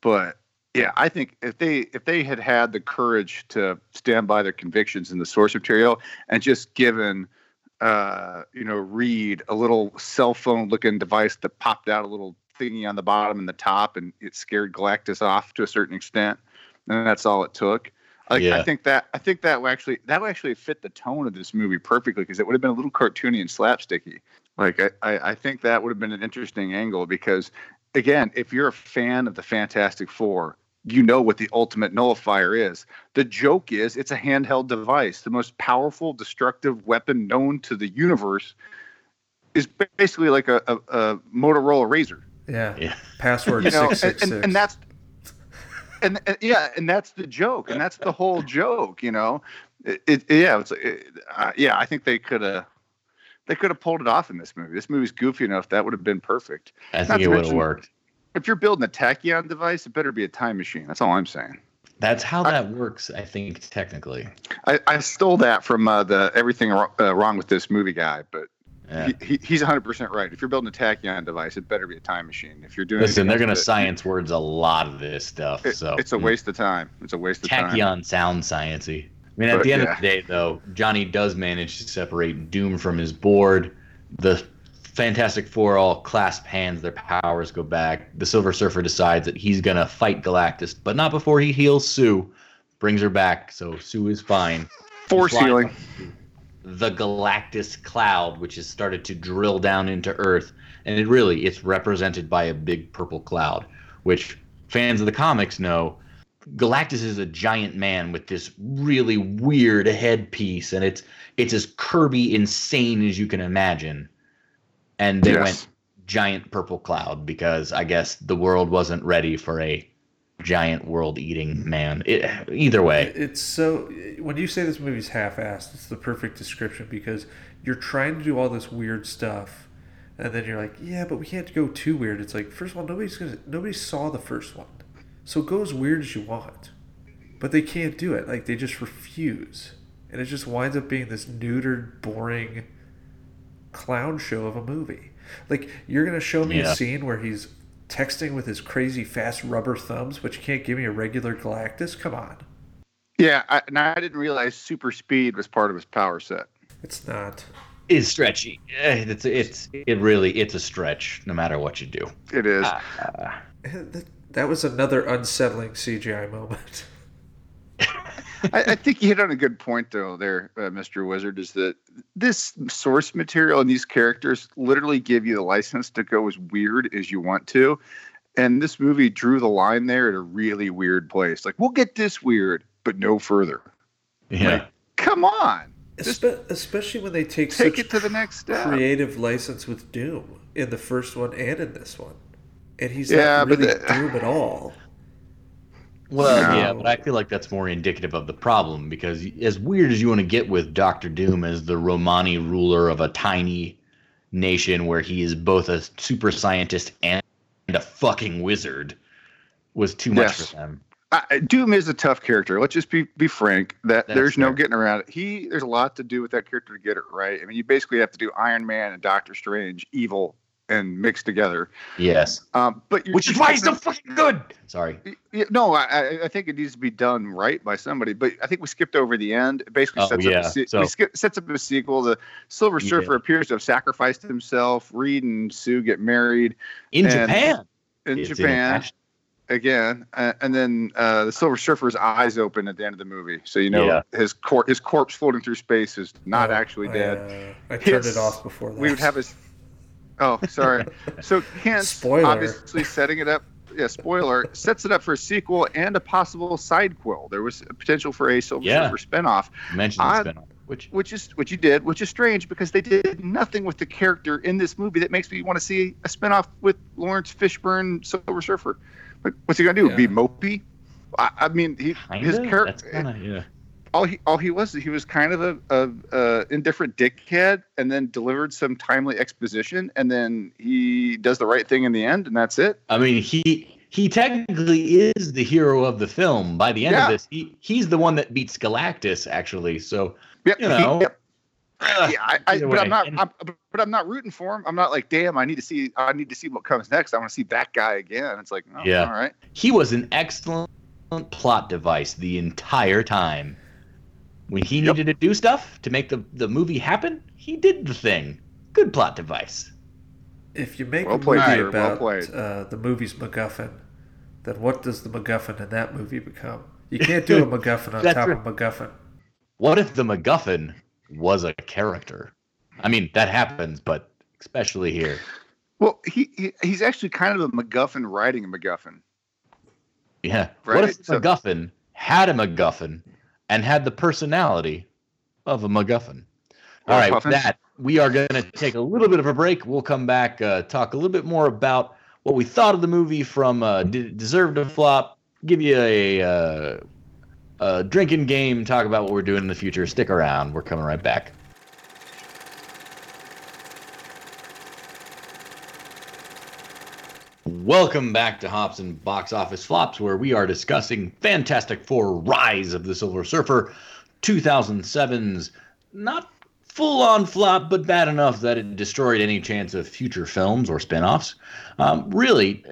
But yeah, I think if they if they had had the courage to stand by their convictions in the source material and just given uh, you know, Reed a little cell phone looking device that popped out a little thingy on the bottom and the top, and it scared Galactus off to a certain extent. And that's all it took. Like, Yeah. I think that I think that would actually that would actually fit the tone of this movie perfectly because it would have been a little cartoony and slapsticky. Like I, I, I think that would have been an interesting angle because again, if you're a fan of the Fantastic Four, you know what the ultimate nullifier is. The joke is it's a handheld device. The most powerful destructive weapon known to the universe is basically like a, a, a Motorola Razor. Yeah. Yeah. Password You know, six and, and, and that's and, and yeah, and that's the joke, and that's the whole joke. You know, it, it yeah, it's it, uh, yeah. I think they could have they could have pulled it off in this movie. This movie's goofy enough that would have been perfect. I think to it would have worked. If you're building a tachyon device, it better be a time machine. That's all I'm saying. That's how that works, I think, technically. I, I stole that from uh, the everything uh, wrong with this movie guy, but Yeah. he, he, he's 100% right. If you're building a tachyon device, it better be a time machine. If you're doing Listen, they're gonna science words a lot of this stuff. it- so it's a mm. waste of time. It's a waste of time. Tachyon sounds sciencey. I mean, at But, the end yeah. of the day, though, Johnny does manage to separate Doom from his board. The Fantastic Four all clasp hands, their powers go back. The Silver Surfer decides that he's gonna fight Galactus, but not before he heals Sue, brings her back, so Sue is fine. Force healing. The Galactus cloud, which has started to drill down into Earth, and it really it's represented by a big purple cloud, which fans of the comics know Galactus is a giant man with this really weird headpiece, and it's it's as Kirby insane as you can imagine. And they Yes. went giant purple cloud because I guess the world wasn't ready for a giant world-eating man. It, either way, It's so when you say this movie's half-assed, it's the perfect description because you're trying to do all this weird stuff, and then you're like, yeah, but we can't go too weird. It's like, first of all, nobody's gonna nobody saw the first one, so go as weird as you want, but they can't do it. Like they just refuse, and it just winds up being this neutered, boring clown show of a movie. Like you're gonna show me Yeah. a scene where he's texting with his crazy fast rubber thumbs, but you can't give me a regular Galactus. Come on, Yeah, I, and I didn't realize super speed was part of his power set. it's not. Is stretchy. Eh, It's it's it really it's a stretch no matter what you do. It is. Uh, That, that was another unsettling CGI moment. I, I think you hit on a good point, though, there, uh, Mr. Wizard, is that this source material and these characters literally give you the license to go as weird as you want to. And this movie drew the line there at a really weird place. Like, we'll get this weird, but no further. yeah. Like, come on. Espe- especially when they take, take such it to the next step. creative license with Doom in the first one and in this one, and he's Yeah, not but really the- Doom at all. Well, No. yeah, but I feel like that's more indicative of the problem because as weird as you want to get with Doctor Doom as the Romani ruler of a tiny nation where he is both a super scientist and a fucking wizard was too much Yes. for them. I, Doom is a tough character. Let's just be be frank. That That's there's no getting around it. He there's a lot to do with that character to get it right. I mean, you basically have to do Iron Man and Doctor Strange evil and mixed together. Yes. Um, but you're, Which is why he's so fucking good. Sorry. Yeah, no, I, I- I think it needs to be done right by somebody. But I think we skipped over the end. It basically Oh, sets yeah, up a se- so- we skip, sets up a sequel. The Silver Yeah. Surfer appears to have sacrificed himself. Reed and Sue get married In And- Japan. in It's Japan Ash- again, uh, and then uh, the Silver Surfer's eyes open at the end of the movie. So you know Yeah. his cor- his corpse floating through space is not Oh, actually I, dead. uh, I turned His- it off before that. we would have his. Oh, sorry. So hence, Spoiler. obviously setting it up. Yeah, spoiler sets it up for a sequel and a possible side quill. There was a potential for a Silver Yeah. Surfer spinoff, mentioned I- the spinoff, which which is which you did, which is strange because they did nothing with the character in this movie that makes me want to see a spinoff with Laurence Fishburne Silver Surfer. Like, what's he gonna do? Be mopey? I, I mean, he, his kinda, character kinda, yeah. All he all he was he was kind of a, a, a indifferent dickhead and then delivered some timely exposition and then he does the right thing in the end and that's it I mean, he he technically is the hero of the film. By the end Yeah. of this, he he's the one that beats Galactus, actually. So yep, you know, yep. uh, yeah, I, I, but I'm not I'm, but I'm not rooting for him I'm not like damn I need to see I need to see what comes next I want to see that guy again it's like oh, Yeah. all right he was an excellent plot device the entire time. When he Yep. needed to do stuff to make the, the movie happen, he did the thing. Good plot device. If you make Well a played, movie sir, well about played. uh, the movie's MacGuffin, then what does the MacGuffin in that movie become? You can't do a MacGuffin on top right. of MacGuffin. What if the MacGuffin was a character? I mean, that happens, but especially here. well he, he he's actually kind of a MacGuffin writing a MacGuffin Yeah. Right, What if so- MacGuffin had a MacGuffin and had the personality of a MacGuffin? All right, with that, we are going to take a little bit of a break. We'll come back, uh, talk a little bit more about what we thought of the movie from uh, Did It Deserve to Flop, give you a, uh, a drinking game, talk about what we're doing in the future. Stick around. We're coming right back. Welcome back to Hops and Box Office Flops, where we are discussing Fantastic Four Rise of the Silver Surfer, 2007's not full on flop, but bad enough that it destroyed any chance of future films or spin offs. Um, really,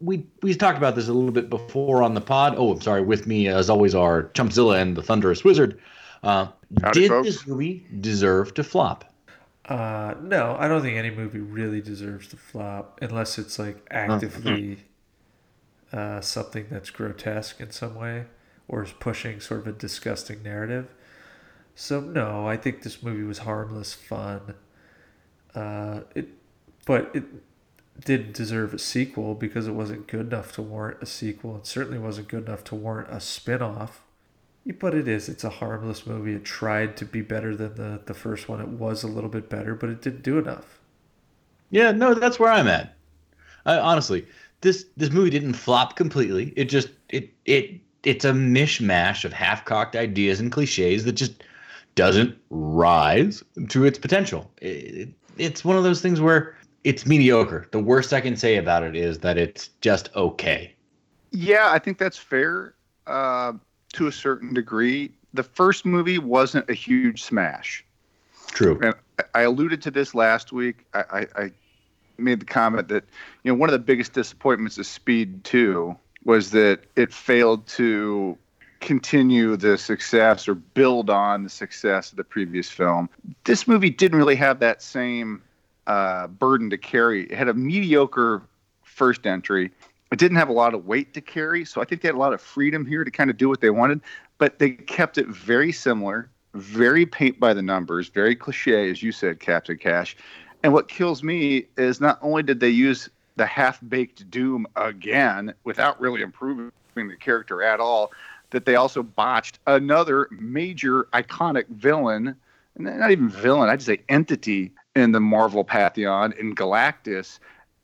we, we talked about this a little bit before on the pod. Oh, I'm sorry. With me, as always, are Chumpzilla and the Thunderous Wizard. Uh, Howdy, did folks. this movie deserve to flop? Uh, no, I don't think any movie really deserves to flop unless it's like actively uh, something that's grotesque in some way or is pushing sort of a disgusting narrative. So no, I think this movie was harmless fun. Uh, it, but it didn't deserve a sequel because it wasn't good enough to warrant a sequel, and certainly wasn't good enough to warrant a spin-off. Yeah, But it is. It's a harmless movie. It tried to be better than the, the first one. It was a little bit better, but it didn't do enough. Yeah, no, that's where I'm at. I, honestly, this this movie didn't flop completely. It just it it it's a mishmash of half-cocked ideas and cliches that just doesn't rise to its potential. It, it's one of those things where it's mediocre. The worst I can say about it is that it's just okay. Yeah, I think that's fair uh, to a certain degree. The first movie wasn't a huge smash. True. And I alluded to this last week. I, I, I made the comment that you know one of the biggest disappointments of Speed Two was that it failed to continue the success or build on the success of the previous film. This movie didn't really have that same uh, burden to carry. It had a mediocre first entry. It didn't have a lot of weight to carry, so I think they had a lot of freedom here to kind of do what they wanted. But they kept it very similar, very paint by the numbers, very cliche, as you said, Captain Cash. And what kills me is not only did they use the half baked Doom again without really improving the character at all, that they also botched another major iconic villain, not even villain, I'd say entity in the Marvel pantheon in Galactus.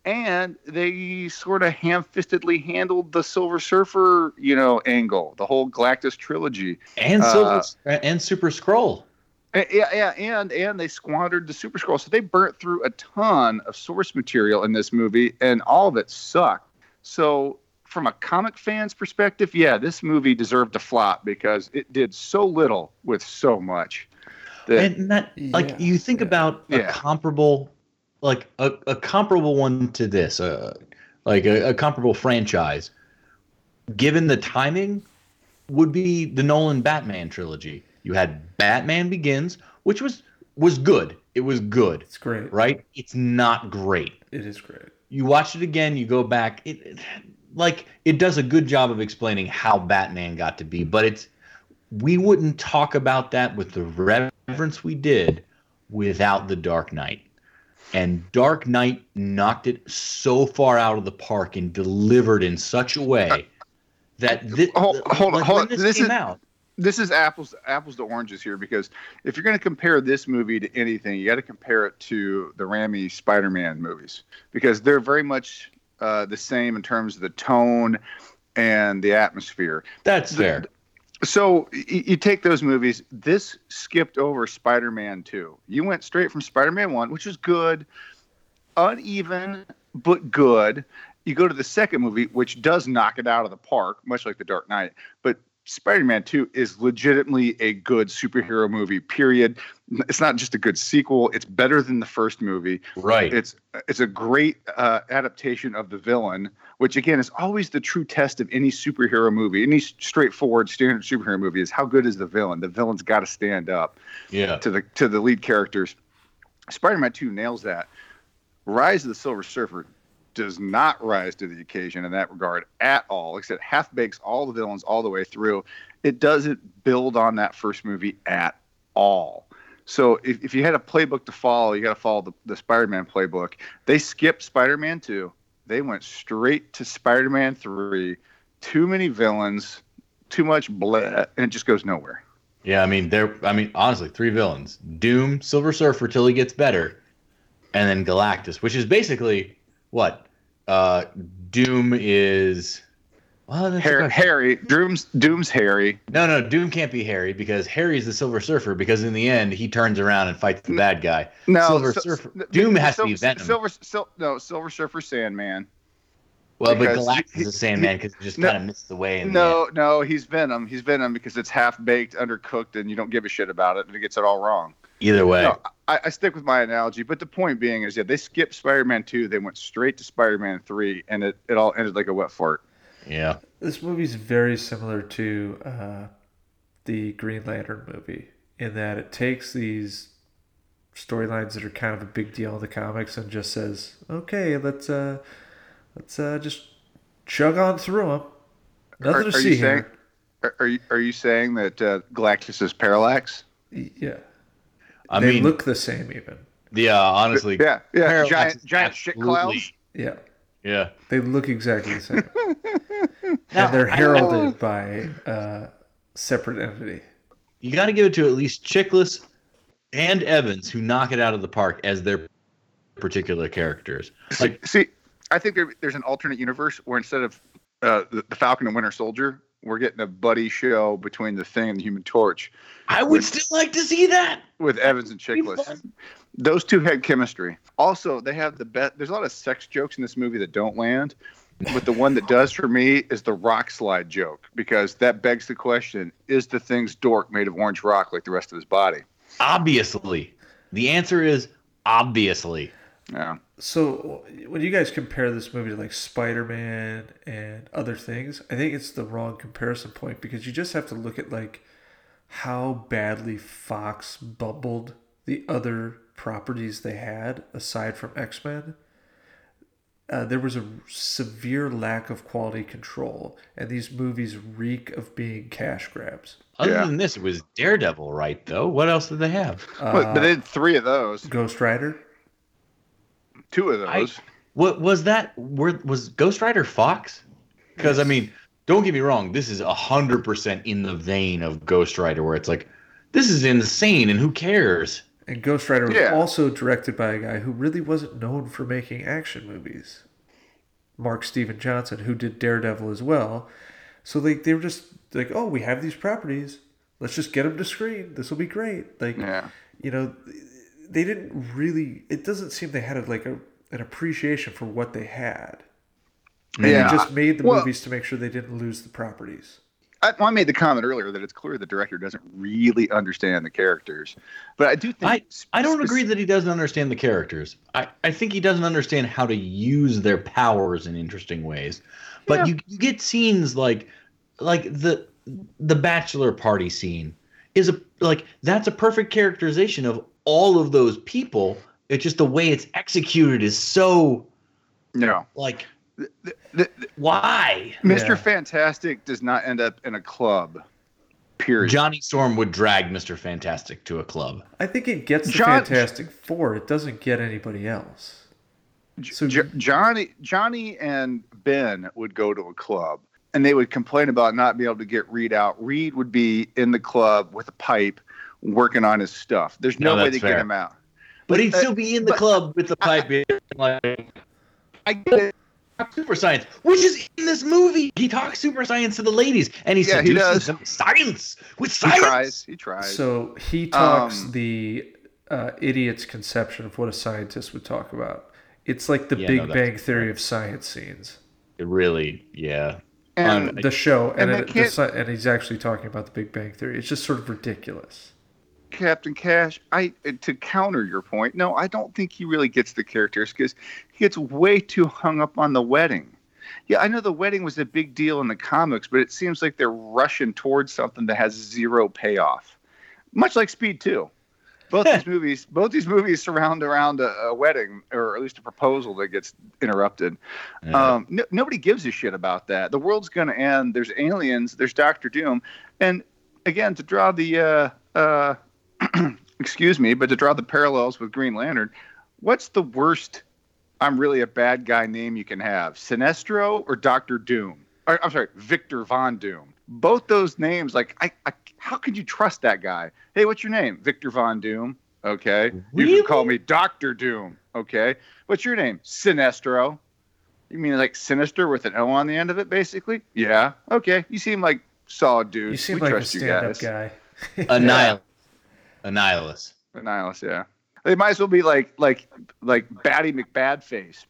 And they sort of ham-fistedly handled the Silver Surfer, you know, angle, the whole Galactus trilogy. And Silver uh, and Super Skrull. Yeah, yeah, and and they squandered the Super Skrull, so they burnt through a ton of source material in this movie, and all of it sucked. So from a comic fan's perspective, yeah, this movie deserved to flop because it did so little with so much. That, and that, like, yeah, you think yeah. about a yeah. comparable, like a, a comparable one to this, uh, like a, a comparable franchise, given the timing, would be the Nolan Batman trilogy. You had Batman Begins, which was was good. It was good. It's great, right? It's not great. It is great. You watch it again. You go back. It, it like it does a good job of explaining how Batman got to be, but it's we wouldn't talk about that with the reverence we did without the Dark Knight. And Dark Knight knocked it so far out of the park and delivered in such a way that this, hold, hold, like hold this, this is, out. This is apples apples to oranges here because if you're going to compare this movie to anything, you got to compare it to the Raimi Spider-Man movies because they're very much uh, the same in terms of the tone and the atmosphere. That's fair. So you, take those movies. This skipped over Spider-Man 2. You went straight from Spider-Man 1, which was good, uneven but good. You go to the second movie, which does knock it out of the park, much like The Dark Knight. But Spider-Man 2 is legitimately a good superhero movie. Period. It's not just a good sequel; it's better than the first movie. Right. It's it's a great uh, adaptation of the villain, which again is always the true test of any superhero movie. Any straightforward standard superhero movie is how good is the villain. The villain's got to stand up. Yeah. To the to the lead characters. Spider-Man 2 nails that. Rise of the Silver Surfer does not rise to the occasion in that regard at all. Except half bakes all the villains all the way through. It doesn't build on that first movie at all. So if, if you had a playbook to follow, you got to follow the, the Spider-Man playbook. They skipped Spider-Man 2. They went straight to Spider-Man 3. Too many villains, too much bleh, and it just goes nowhere. Yeah, I mean, there. I mean, honestly, three villains: Doom, Silver Surfer till he gets better, and then Galactus, which is basically what uh, Doom is. Well, Harry, Harry. Doom's Doom's Harry. No, no, Doom can't be Harry because Harry's the Silver Surfer. Because in the end, he turns around and fights the bad guy. No, Silver so, Surfer. Doom has Silver, to be Venom. Silver, Sil, no, Silver Surfer, Sandman. Well, but Galactus he, is Sandman because he just no, kind of missed the way. In no, the no, he's Venom. He's Venom because it's half baked, undercooked, and you don't give a shit about it, and it gets it all wrong. Either way, no, I, I, stick with my analogy. But the point being is, yeah, they skipped Spider-Man two, they went straight to Spider-Man three, and it, it all ended like a wet fart. Yeah, this movie's very similar to uh, the Green Lantern movie in that it takes these storylines that are kind of a big deal in the comics and just says, "Okay, let's uh, let's uh, just chug on through them." Nothing are, to see saying, here. Are, you are you saying that uh, Galactus is Parallax? Yeah. I they mean, look the same even. Yeah, honestly. Yeah, yeah. Giant, giant shit clouds. Yeah. Yeah. They look exactly the same. and they're heralded by uh, separate entity. You got to give it to at least Chiklis and Evans, who knock it out of the park as their particular characters. Like, see, I think there, there's an alternate universe where instead of uh, the, the Falcon and Winter Soldier, we're getting a buddy show between the Thing and the Human Torch. I would with, still like to see that with Evans and Chiklis. Those two had chemistry. Also, they have the best. There's a lot of sex jokes in this movie that don't land, but the one that does for me is the rock slide joke because that begs the question: Is the Thing's dork made of orange rock like the rest of his body? Obviously. The answer is obviously. Yeah. So when you guys compare this movie to like Spider-Man and other things, I think it's the wrong comparison point because you just have to look at like how badly Fox bubbled the other properties they had aside from X-Men. Uh, there was a severe lack of quality control, and these movies reek of being cash grabs. Other Yeah. than this, it was Daredevil, right? Though, what else did they have? Uh, but, but they did three of those. Ghost Rider, Two of I- those. What was that? Were, was Ghost Rider Fox? Because I mean, don't get me wrong, this is hundred percent in the vein of Ghost Rider, where it's like, this is insane, and who cares? and Ghost Rider was also directed by a guy who really wasn't known for making action movies. Mark Steven Johnson, who did Daredevil as well. So like they were just like, oh, we have these properties. Let's just get them to screen. This will be great. Like, Yeah. you know, they didn't really. It doesn't seem they had a, like a an appreciation for what they had. And Yeah. they just made the Well- movies to make sure they didn't lose the properties. I, I made the comment earlier that it's clear the director doesn't really understand the characters, but I do think I I don't agree that he doesn't understand the characters. I, I think he doesn't understand how to use their powers in interesting ways. But Yeah. you, you get scenes like like the the bachelor party scene is a like that's a perfect characterization of all of those people. It's just the way it's executed is so No, like the, the, the, why? Mr. Yeah. Fantastic does not end up in a club. Period. Johnny Storm would drag Mr. Fantastic to a club. I think it gets the John- Fantastic Four. It doesn't get anybody else. So Jo- Johnny, Johnny, and Ben would go to a club, and they would complain about not being able to get Reed out. Reed would be in the club with a pipe, working on his stuff. There's no, No, way that's to get him out. But he'd uh, still be in the but- club with the pipe in, like I get it. super science, which is in this movie. He talks super science to the ladies, and he Yeah, he seduces does. them with science with He science. tries. He tries. So he talks Um, the uh, idiot's conception of what a scientist would talk about. It's like the Yeah, Big no, Bang Theory of science scenes. It really, yeah. and Um, The show, and And it, the, and he's actually talking about the Big Bang Theory. It's just sort of ridiculous. Captain Cash, I to counter your point, no, I don't think he really gets the characters because he gets way too hung up on the wedding. Yeah, I know the wedding was a big deal in the comics, but it seems like they're rushing towards something that has zero payoff. Much like Speed 2. Both these movies, both these movies surround around a, a wedding or at least a proposal that gets interrupted. Yeah. Um, no, nobody gives a shit about that. The world's going to end. There's aliens. There's Doctor Doom. And again, to draw the, uh, uh, excuse me, but to draw the parallels with Green Lantern, what's the worst I'm really a bad guy name you can have? Sinestro or Doctor Doom? Or, I'm sorry, Victor Von Doom. Both those names, like, I, I, how could you trust that guy? Hey, what's your name? Victor Von Doom. Okay. You can call me Doctor Doom. Okay. What's your name? Sinestro. You mean like sinister with an O on the end of it, basically? Yeah. Okay. You seem like solid dude. You seem we like a trust you stand-up guys. guy. Annihil- Annihilus. Annihilus, yeah. They might as well be like like like Batty McBadface.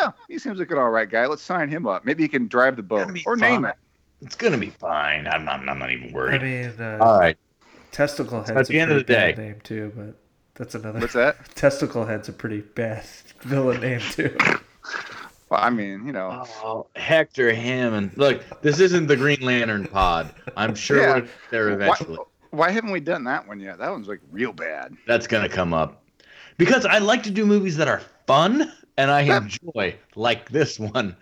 Yeah, he seems like an all right guy. Let's sign him up. Maybe he can drive the boat That'd or name it. It's gonna be fine. I'm not. I'm not even I worried. mean, uh, All right. Testicle Head's at a the end of pretty the day- name too, but that's another. What's that? Testicle Head's a pretty bad villain name too. Well, I mean, you know, Oh, Hector Hammond. Look, this isn't the Green Lantern pod. I'm sure Yeah. we'll get there eventually. why, why haven't we done that one yet? That one's like real bad. That's gonna come up because I like to do movies that are fun and I Yeah. enjoy, like this one.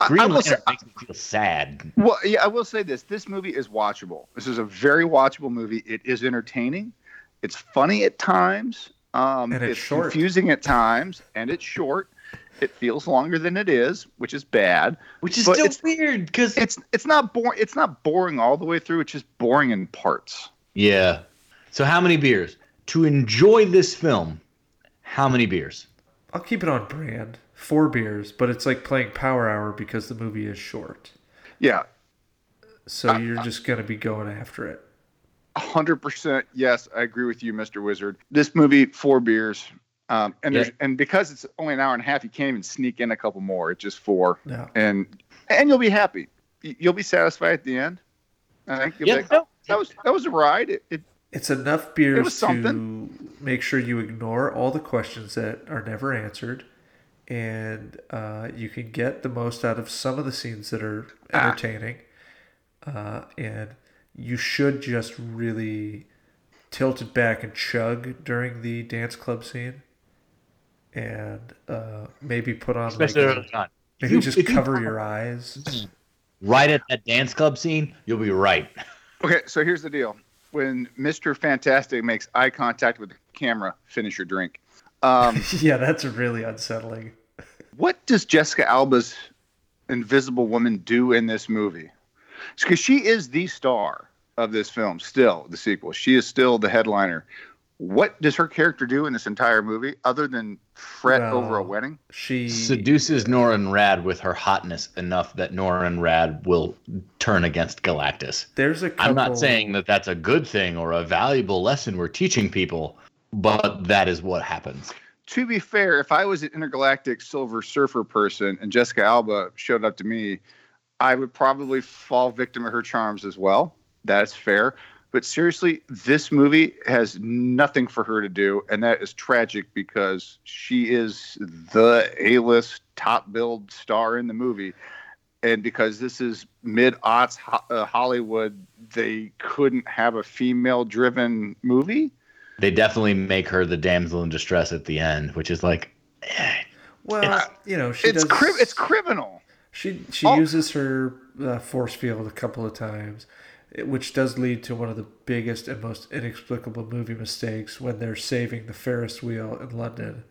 I- Green I will Lantern say- makes me feel sad. Well, yeah, I will say this: this movie is watchable. This is a very watchable movie. It is entertaining. It's funny at times. Um, And it's short. confusing at times, and it's short. It feels longer than it is, which is bad. Which is But still it's- weird because It's it's not boring. It's not boring all the way through. It's just boring in parts. Yeah. So how many beers to enjoy this film? How many beers? I'll keep it on brand. Four beers, but it's like playing Power Hour because the movie is short. Yeah, So you're just gonna be going after it. hundred percent. Yes, I agree with you, Mister Wizard. This movie, four beers, um, and there's and because it's only an hour and a half, you can't even sneak in a couple more. It's just four, No. and and you'll be happy. You'll be satisfied at the end. I think. You'll be Yeah, like, oh, that was that was a ride. It, it It's enough beers was to make sure you ignore all the questions that are never answered, and uh, you can get the most out of some of the scenes that are Ah. entertaining. Uh, and you should just really tilt it back and chug during the dance club scene, and uh, maybe put on Especially like, early on. maybe You- just if you- cover your eyes. Right at that dance club scene, you'll be right. Okay, so here's the deal. When Mr. Fantastic makes eye contact with the camera, finish your drink. Um, yeah, that's really unsettling. what does Jessica Alba's Invisible Woman do in this movie? Because she is the star of this film, still the sequel. She is still the headliner. What does her character do in this entire movie other than fret Well, over a wedding? She Seduces Norrin Radd with her hotness enough that Norrin Radd will turn against Galactus. there's a couple, I'm not saying that that's a good thing or a valuable lesson we're teaching people, but that is what happens. To be fair, if I was an intergalactic Silver Surfer person and Jessica Alba showed up to me, I would probably fall victim of her charms as well. That's fair. But seriously, this movie has nothing for her to do, and that is tragic because she is the A-list top billed star in the movie. And because this is mid aughts ho- uh, Hollywood, they couldn't have a female driven movie. They definitely make her the damsel in distress at the end, which is like, eh, Well, you know, she It's does. cri- it's criminal. She she Oh. uses her uh, force field a couple of times, which does lead to one of the biggest and most inexplicable movie mistakes when they're saving the Ferris wheel in London,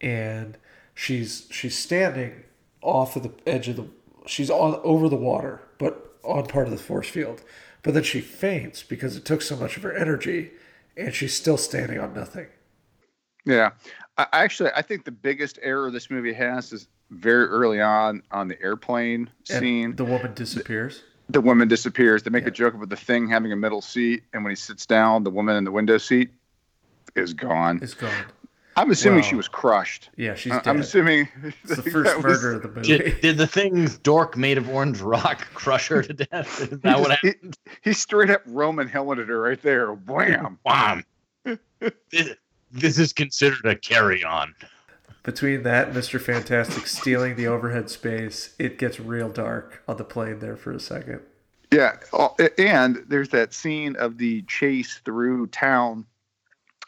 and she's she's standing off of the edge of the she's on over the water, but on part of the force field, but then she faints because it took so much of her energy, and she's still standing on nothing. Yeah, I, actually, I think the biggest error this movie has is very early on on the airplane And scene. the woman disappears. The woman disappears. They make Yeah. a joke about the thing having a middle seat, and when he sits down, the woman in the window seat is gone. Is gone. I'm assuming she was crushed. Yeah, she's I- dead. I'm assuming It's the that first was- murder of the movie. did, did the thing's dork made of orange rock crush her to death? Is He, that what just- he- happened? he straight up Roman helmeted her right there. Wham! Bam. this, this is considered a carry on. Between that and Mr. Fantastic stealing the overhead space, it gets real dark on the plane there for a second. Yeah, oh, and there's that scene of the chase through town,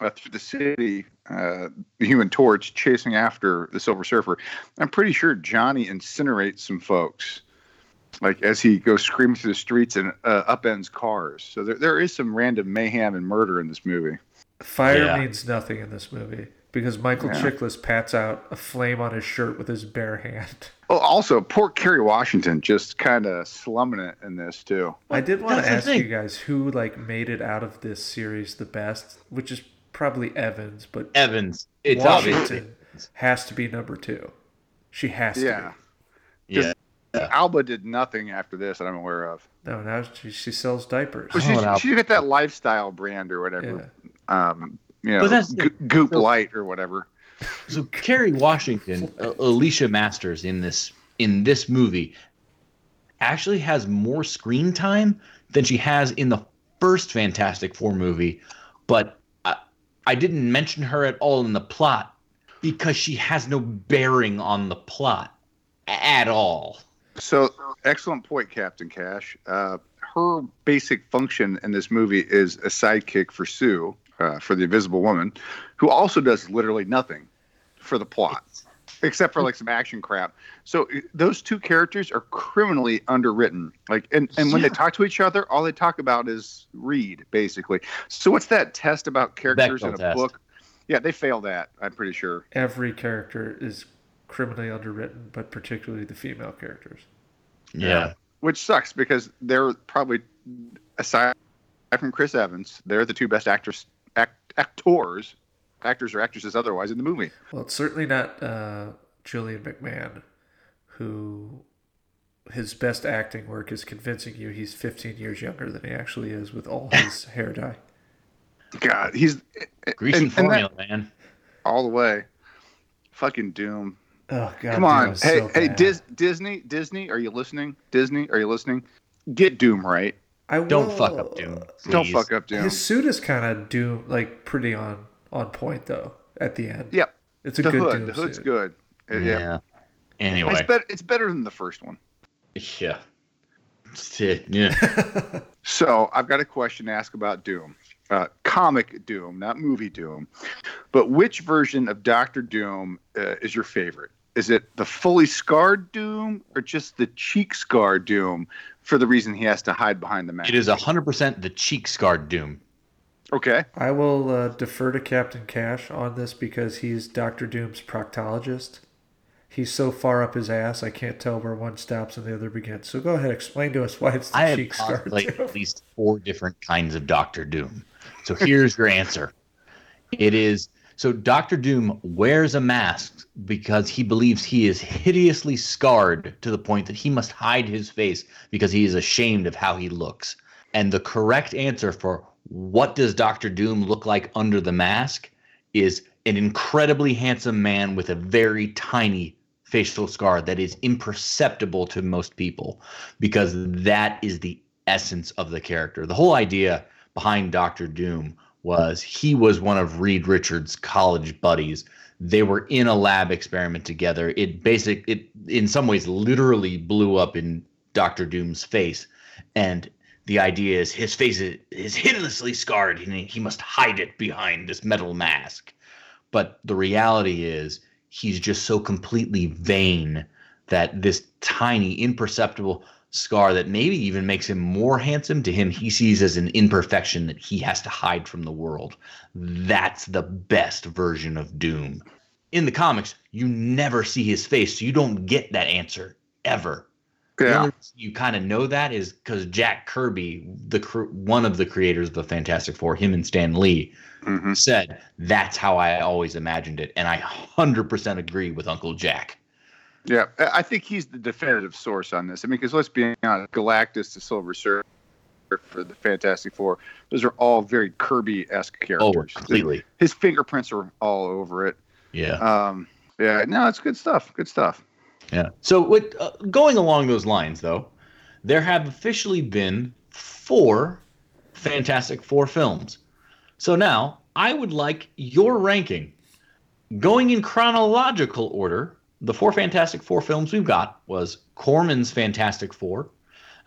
uh, through the city. Uh, the Human Torch chasing after the Silver Surfer. I'm pretty sure Johnny incinerates some folks, like as he goes screaming through the streets and uh, upends cars. So there, there is some random mayhem and murder in this movie. Fire Yeah. means nothing in this movie because Michael Yeah. Chiklis pats out a flame on his shirt with his bare hand. Oh, also, poor Kerry Washington just kind of slumming it in this too. I did want that's to ask thing. you guys who like made it out of this series the best, which is probably Evans, but Evans. It's obvious. Washington has to be number two. She has to. Yeah, Yeah. Alba did nothing after this that I'm aware of. to. No, now she, she sells diapers. Well, Oh, she, now- she got that lifestyle brand or whatever. Yeah. Um, you know, But that's- Go- Goop so- Light or whatever. So Kerry Washington, uh, Alicia Masters in this in this movie actually has more screen time than she has in the first Fantastic Four movie, but I, I didn't mention her at all in the plot because she has no bearing on the plot at all. So excellent point, Captain Cash. Uh, her basic function in this movie is a sidekick for Sue, uh, for the Invisible Woman, who also does literally nothing for the plot, except for like some action crap. So uh, those two characters are criminally underwritten. Like, and, and when they talk to each other, all they talk about is read, basically. So what's that test about characters in a test. book? Yeah, they fail that. I'm pretty sure. Every character is criminally underwritten, but particularly the female characters. Yeah. which sucks because they're probably aside from Chris Evans, they're the two best actors, act, actors, actors or actresses otherwise in the movie. Well, it's certainly not uh, Julian McMahon, who his best acting work is convincing you he's 15 years younger than he actually is with all his hair dye. God, he's Grecian and- and that- man. all the way. Fucking Doom. Oh God! Come on, hey, so hey. Dis- Disney, Disney, are you listening? Disney, are you listening? Get Doom right. I Don't will- fuck up Doom. Don't fuck up Doom. His suit is kind of Doom, like pretty on on point though. At the end, Yep. it's a The good hood. Doom The hood's suit. good. Uh, Yeah. yeah. Anyway. It's better. It's better than the first one. Yeah. Yeah. So I've got a question to ask about Doom, uh, comic Doom, not movie Doom. But which version of Doctor Doom uh, is your favorite? Is it the fully scarred Doom or just the cheek scar Doom for the reason he has to hide behind the mask? It is 100% the cheek scarred Doom. Okay. I will uh, defer to Captain Cash on this because he's Doctor Doom's proctologist. He's so far up his ass, I can't tell where one stops and the other begins. So go ahead, explain to us why it's the I have cheek scar. like Doom. at least four different kinds of Doctor Doom. So here's your answer. It is so Doctor Doom wears a mask because he believes he is hideously scarred to the point that he must hide his face because he is ashamed of how he looks. And the correct answer for what does Doctor Doom look like under the mask is an incredibly handsome man with a very tiny facial scar that is imperceptible to most people because that is the essence of the character. The whole idea behind Doctor Doom was he was one of Reed Richards' college buddies. They were in a lab experiment together. It basic it in some ways literally blew up in Doctor Doom's face and the idea is his face is, is hideously scarred and he must hide it behind this metal mask. But the reality is he's just so completely vain that this tiny, imperceptible scar that maybe even makes him more handsome to him, he sees as an imperfection that he has to hide from the world. That's the best version of Doom. In the comics, you never see his face, so you don't get that answer ever. Yeah. you kind of know that is because Jack Kirby, the cr- one of the creators of the Fantastic Four, him and Stan Lee, hmm said that's how I always imagined it, and I hundred percent agree with Uncle Jack. Yeah. I think he's the definitive source on this. I mean, because let's be honest, Galactus, the Silver Surfer, for the Fantastic Four, those are all very Kirby-esque Oh, characters. completely. His fingerprints are all over it. Yeah, Um, yeah. No, it's good stuff. Good stuff. yeah. So, with uh, going along those lines, though, there have officially been four Fantastic Four films. So now I would like your ranking, going in chronological order. The four Fantastic Four films we've got was Corman's Fantastic Four,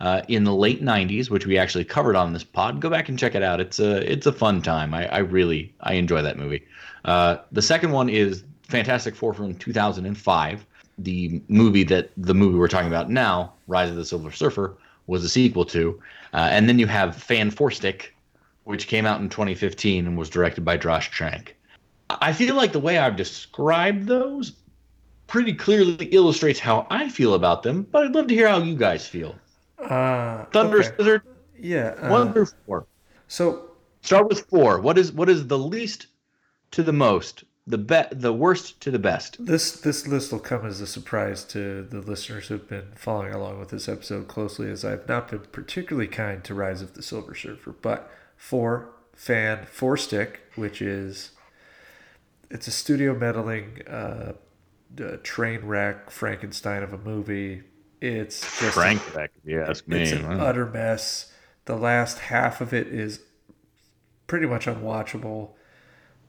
uh, in the late '90s, which we actually covered on this pod. Go back and check it out. It's a it's a fun time. I, I really I enjoy that movie. Uh, the second one is Fantastic Four from 2005. The movie that the movie we're talking about now, Rise of the Silver Surfer, was a sequel to. Uh, and then you have Fan Four Stick, which came out in 2015 and was directed by Josh Trank. I feel like the way I've described those pretty clearly illustrates how I feel about them, but I'd love to hear how you guys feel. Uh, Thunder okay. Scissor, Yeah. uh, one through four. so Start with four. What is what is the least to the most, the be- the worst to the best? this this list will come as a surprise to the listeners who've been following along with this episode closely, as I've not been particularly kind to Rise of the Silver Surfer. But for fan four stick, which is it's a studio meddling uh, uh, train wreck Frankenstein of a movie. It's just Frank, if you ask me. It's an utter mess. The last half of it is pretty much unwatchable.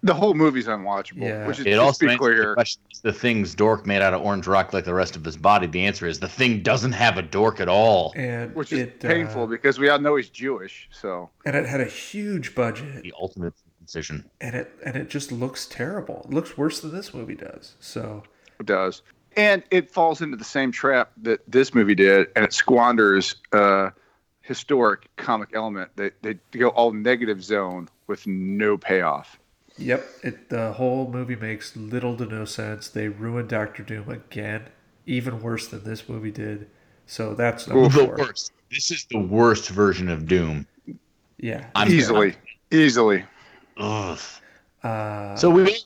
The whole movie's unwatchable. Yeah. Which is It just also be answers the clear. question: the thing's dork made out of orange rock like the rest of his body? The answer is the thing doesn't have a dork at all. And Which is it, painful uh, because we all know he's Jewish. So and it had a huge budget, The ultimate decision. and it and it just looks terrible. It looks worse than this movie does. So it does. And it falls into the same trap that this movie did, and it squanders uh, historic comic element. They, they go all negative zone with no payoff. Yep, it the whole movie makes little to no sense. They ruined Doctor Doom again, even worse than this movie did. So that's number The worst. This is the worst version of Doom. Yeah. I'm easily. Easily. Ugh. Uh, So we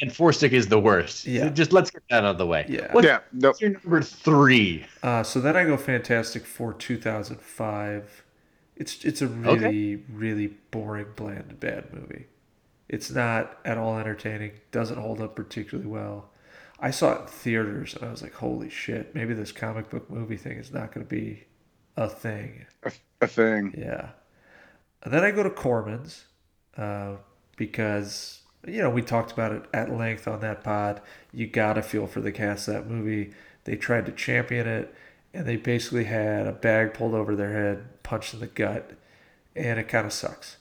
and four stick is the worst. Yeah. Just let's get that out of the way. Yeah. What's Yeah. No, your number three? Uh, so then I go Fantastic Four 2005. It's it's a really really boring, bland, bad movie. It's not at all entertaining. Doesn't hold up particularly well. I saw it in theaters and I was like, "Holy shit! Maybe this comic book movie thing is not going to be a thing. A, a thing. Yeah. And then I go to Corman's uh, because, you know, we talked about it at length on that pod. You got to feel for the cast of that movie. They tried to champion it, and they basically had a bag pulled over their head, punched in the gut, and it kind of sucks.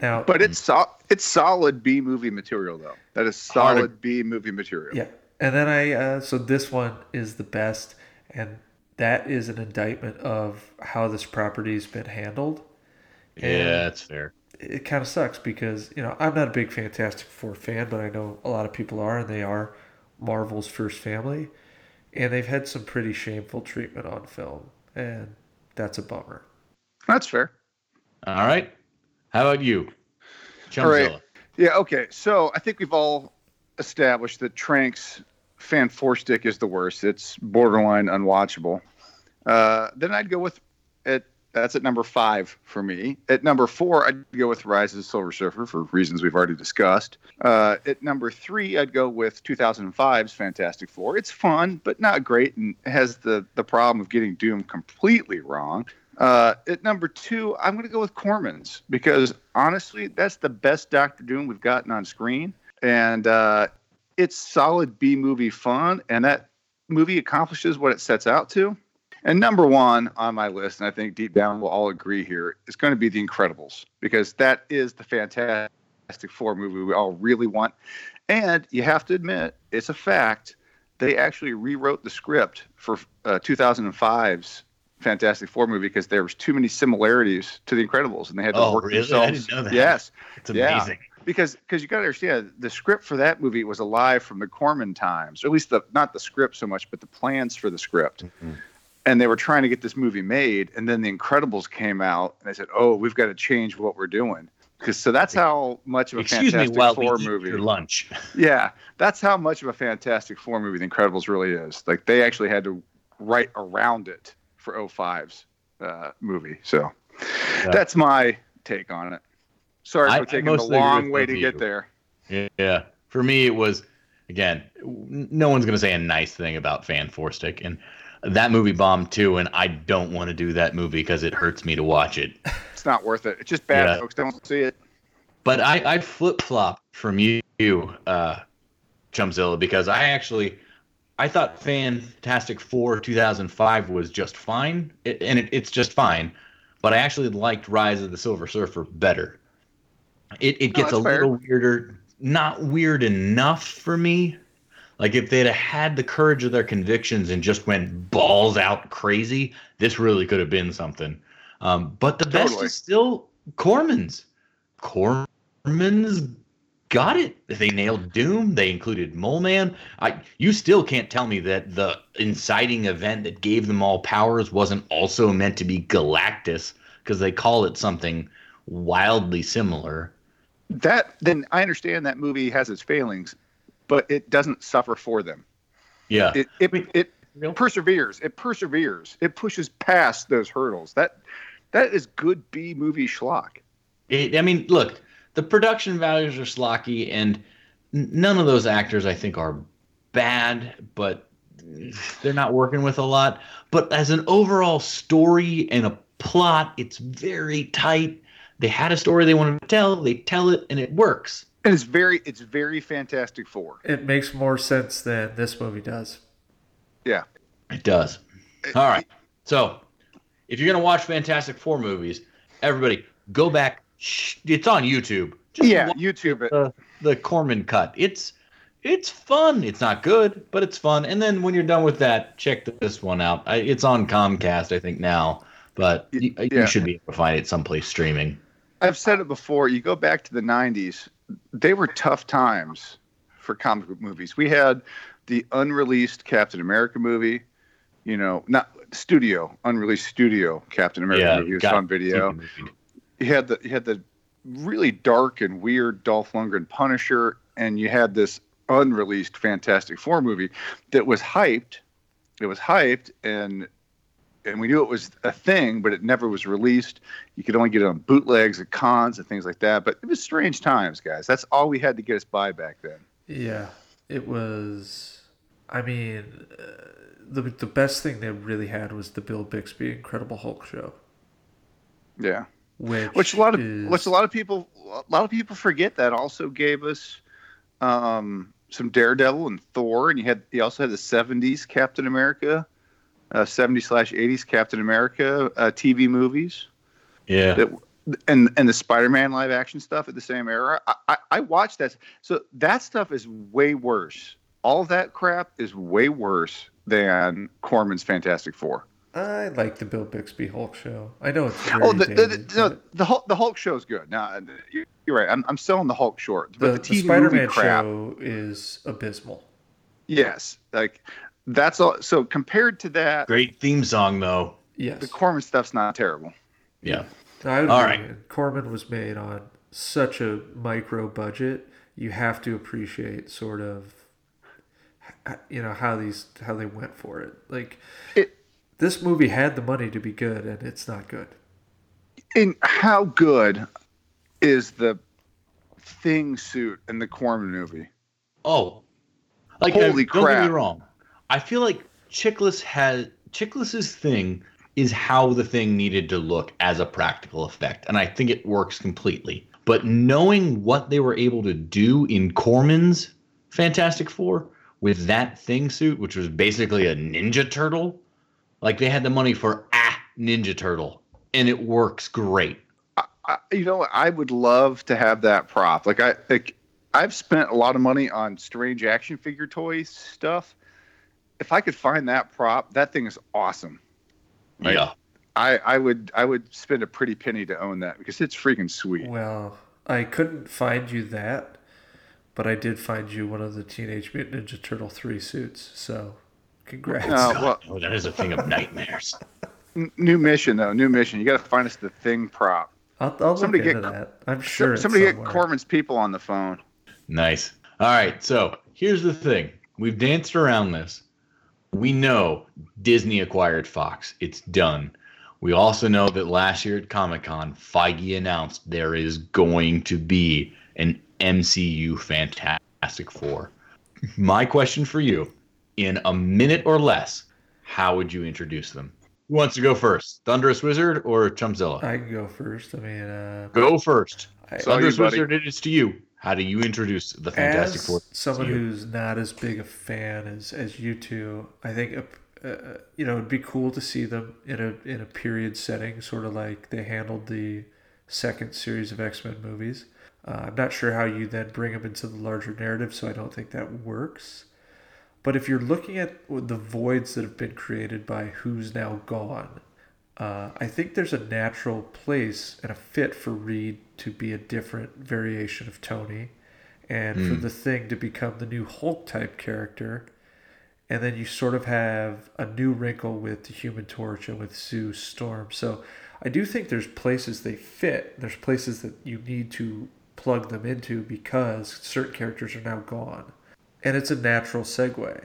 Now, But it's so, it's solid B movie material though. That is solid B movie material. Yeah, and then I uh, so this one is the best, and that is an indictment of how this property's been handled. Yeah, that's fair. It kind of sucks because you know I'm not a big Fantastic Four fan, but I know a lot of people are, and they are Marvel's first family, and they've had some pretty shameful treatment on film, and that's a bummer. That's fair. All right. How about you, All right. Chumpzilla? Yeah, okay. So I think we've all established that Trank's Fan Four Stick is the worst. It's borderline unwatchable. Uh, then I'd go with it. That's at number five for me. At number four, I'd go with Rise of the Silver Surfer for reasons we've already discussed. Uh, at number three, I'd go with 2005's Fantastic Four. It's fun, but not great, and has the the problem of getting Doom completely wrong. Uh, at number two, I'm going to go with Corman's because honestly, that's the best Doctor Doom we've gotten on screen, and uh, it's solid B movie fun, and that movie accomplishes what it sets out to. And number one on my list, and I think deep down we'll all agree here, is going to be The Incredibles because that is the Fantastic Four movie we all really want. And you have to admit, it's a fact. They actually rewrote the script for uh, 2005's Fantastic Four movie because there was too many similarities to The Incredibles, and they had to Oh, work really? I themselves. didn't know that. Yes, It's Yeah. amazing. because because you got to understand the script for that movie was alive from the Corman times, or at least the not the script so much, but the plans for the script. Mhm. And they were trying to get this movie made, and then The Incredibles came out, and they said, "Oh, we've got to change what we're doing." Because so that's how much of a Excuse me Fantastic while Four movie. lunch. Yeah, that's how much of a Fantastic Four movie The Incredibles really is. Like they actually had to write around it for 05's uh, movie. So Yeah. that's my take on it. Sorry I- for taking the long way to get there. Yeah. For me, it was again. No one's gonna say a nice thing about Fan Four Stick, and that movie bombed too. And I don't want to do that movie because it hurts me to watch it. It's not worth it. It's just bad, Yeah. folks. Don't see it. But I, I flip flop from you, uh, Chumpzilla, because I actually I thought Fantastic Four 2005 was just fine, it, and it, it's just fine. But I actually liked Rise of the Silver Surfer better. It it gets a fair. little weirder, not weird enough for me. Like if they'd have had the courage of their convictions and just went balls out crazy, this really could have been something. Um, but the best is still Corman's. Corman's got it. They nailed Doom. They included Mole Man. I you still can't tell me that the inciting event that gave them all powers wasn't also meant to be Galactus because they call it something wildly similar. That then I understand that movie has its failings, but it doesn't suffer for them. Yeah. It it it Real- perseveres. It perseveres. It pushes past those hurdles. That that is good B movie schlock. It, I mean, look, the production values are slocky, and none of those actors I think are bad, but they're not working with a lot. But as an overall story and a plot, it's very tight. They had a story they wanted to tell, they tell it, and it works. And it's very it's very Fantastic Four. It makes more sense than this movie does. Yeah. It does. All right. So, if you're gonna watch Fantastic Four movies, everybody go back. Shh, It's on YouTube. Just Yeah, YouTube it. the the Corman cut. It's it's fun. It's not good, but it's fun. And then when you're done with that, check this one out. I, it's on Comcast, I think now, but you, Yeah. you should be able to find it someplace streaming. I've said it before. You go back to the '90s; they were tough times for comic book movies. We had the unreleased Captain America movie. You know, not studio, unreleased studio Captain America movie was on video. You had the you had the really dark and weird Dolph Lundgren Punisher, and you had this unreleased Fantastic Four movie that was hyped. It was hyped, and and we knew it was a thing, but it never was released. You could only get it on bootlegs and cons and things like that. But it was strange times, guys. That's all we had to get us by back then. Yeah, it was. I mean, uh, the the best thing they really had was the Bill Bixby Incredible Hulk show, Yeah. which which a lot of is, which a lot of people a lot of people forget that also gave us um, some Daredevil and Thor, and you had you also had the '70s Captain America, uh, '70s slash '80s Captain America uh, TV movies Yeah. that and and the Spider-Man live action stuff at the same era. I, I, I watched that, so that stuff is way worse. All that crap is way worse than Corman's Fantastic Four. I like the Bill Bixby Hulk show. I know it's very Oh, the the, dated, the, no, but the Hulk the Hulk show's good. Now you're you're right. I'm, I'm selling the Hulk short, the, but the, the TV Spider-Man movie crap. show is abysmal. Yes, like that's all. So compared to that, Great theme song though. Yes, the Corman stuff's not terrible. Yeah. I would All agree. right. And Corman was made on such a micro budget. You have to appreciate sort of, you know, how these how they went for it. Like It- this movie had the money to be good, and it's not good. And how good is the thing suit in the Corman movie? Oh, like Holy uh, Don't get crap. me wrong. I feel like Chiklis has Chiklis's thing is how the thing needed to look as a practical effect, and I think it works completely. But knowing what they were able to do in Corman's Fantastic Four with that thing suit, which was basically a Ninja Turtle, like they had the money for a Ninja Turtle, and it works great. I, you know, I would love to have that prop. Like I, like I've spent a lot of money on strange action figure toys stuff. If I could find that prop, that thing is awesome. Right. Yeah. I, I would, I would spend a pretty penny to own that because it's freaking sweet. Well, I couldn't find you that, but I did find you one of the Teenage Mutant Ninja Turtle three suits. So, congrats. No. Uh, well- oh, that is a thing of nightmares. N- new mission though, new mission. You got to find us the thing prop. I'll, I'll look somebody into get- that. I'm sure. it's Somebody get somewhere. Corman's people on the phone. Nice. All right. So here's the thing we've danced around this. We know Disney acquired Fox. It's done. We also know that last year at Comic Con, Feige announced there is going to be an MCU Fantastic Four. My question for you in a minute or less, how would you introduce them? Who wants to go first? Thunderous Wizard or Chumpzilla? I can go first. I mean, uh, Go first. I, So- all you, Thunderous. Wizard, it is to you. How do you introduce the Fantastic as Four? someone who's not as big a fan as, as you two, I think uh, uh, you know it'd be cool to see them in a in a period setting, sort of like they handled the second series of X Men movies. Uh, I'm not sure how you then bring them into the larger narrative, so I don't think that works. But if you're looking at the voids that have been created by who's now gone, uh, I think there's a natural place and a fit for Reed to be a different variation of Tony, and for the Thing to become the new Hulk type character. And then you sort of have a new wrinkle with the Human Torch and with Sue Storm. So I do think there's places they fit. There's places that you need to plug them into because certain characters are now gone. And it's a natural segue.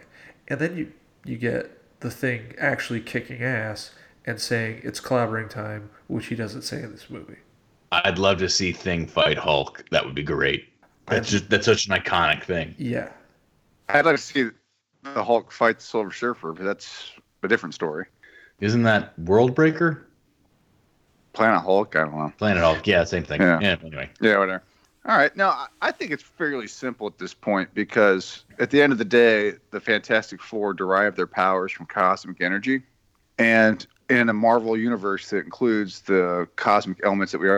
And then you you get the thing actually kicking ass and saying it's clobbering time, which he doesn't say in this movie. I'd love to see Thing fight Hulk. That would be great. That's just that's such an iconic thing. Yeah. I'd like to see the Hulk fight the Silver Surfer, but that's a different story. Isn't that World Breaker? Planet Hulk, I don't know. Planet Hulk. Yeah, same thing. Yeah. Yeah. anyway. Yeah, whatever. All right. Now, I- I think it's fairly simple at this point because at the end of the day, the Fantastic Four derive their powers from cosmic energy. And in a Marvel universe that includes the cosmic elements that we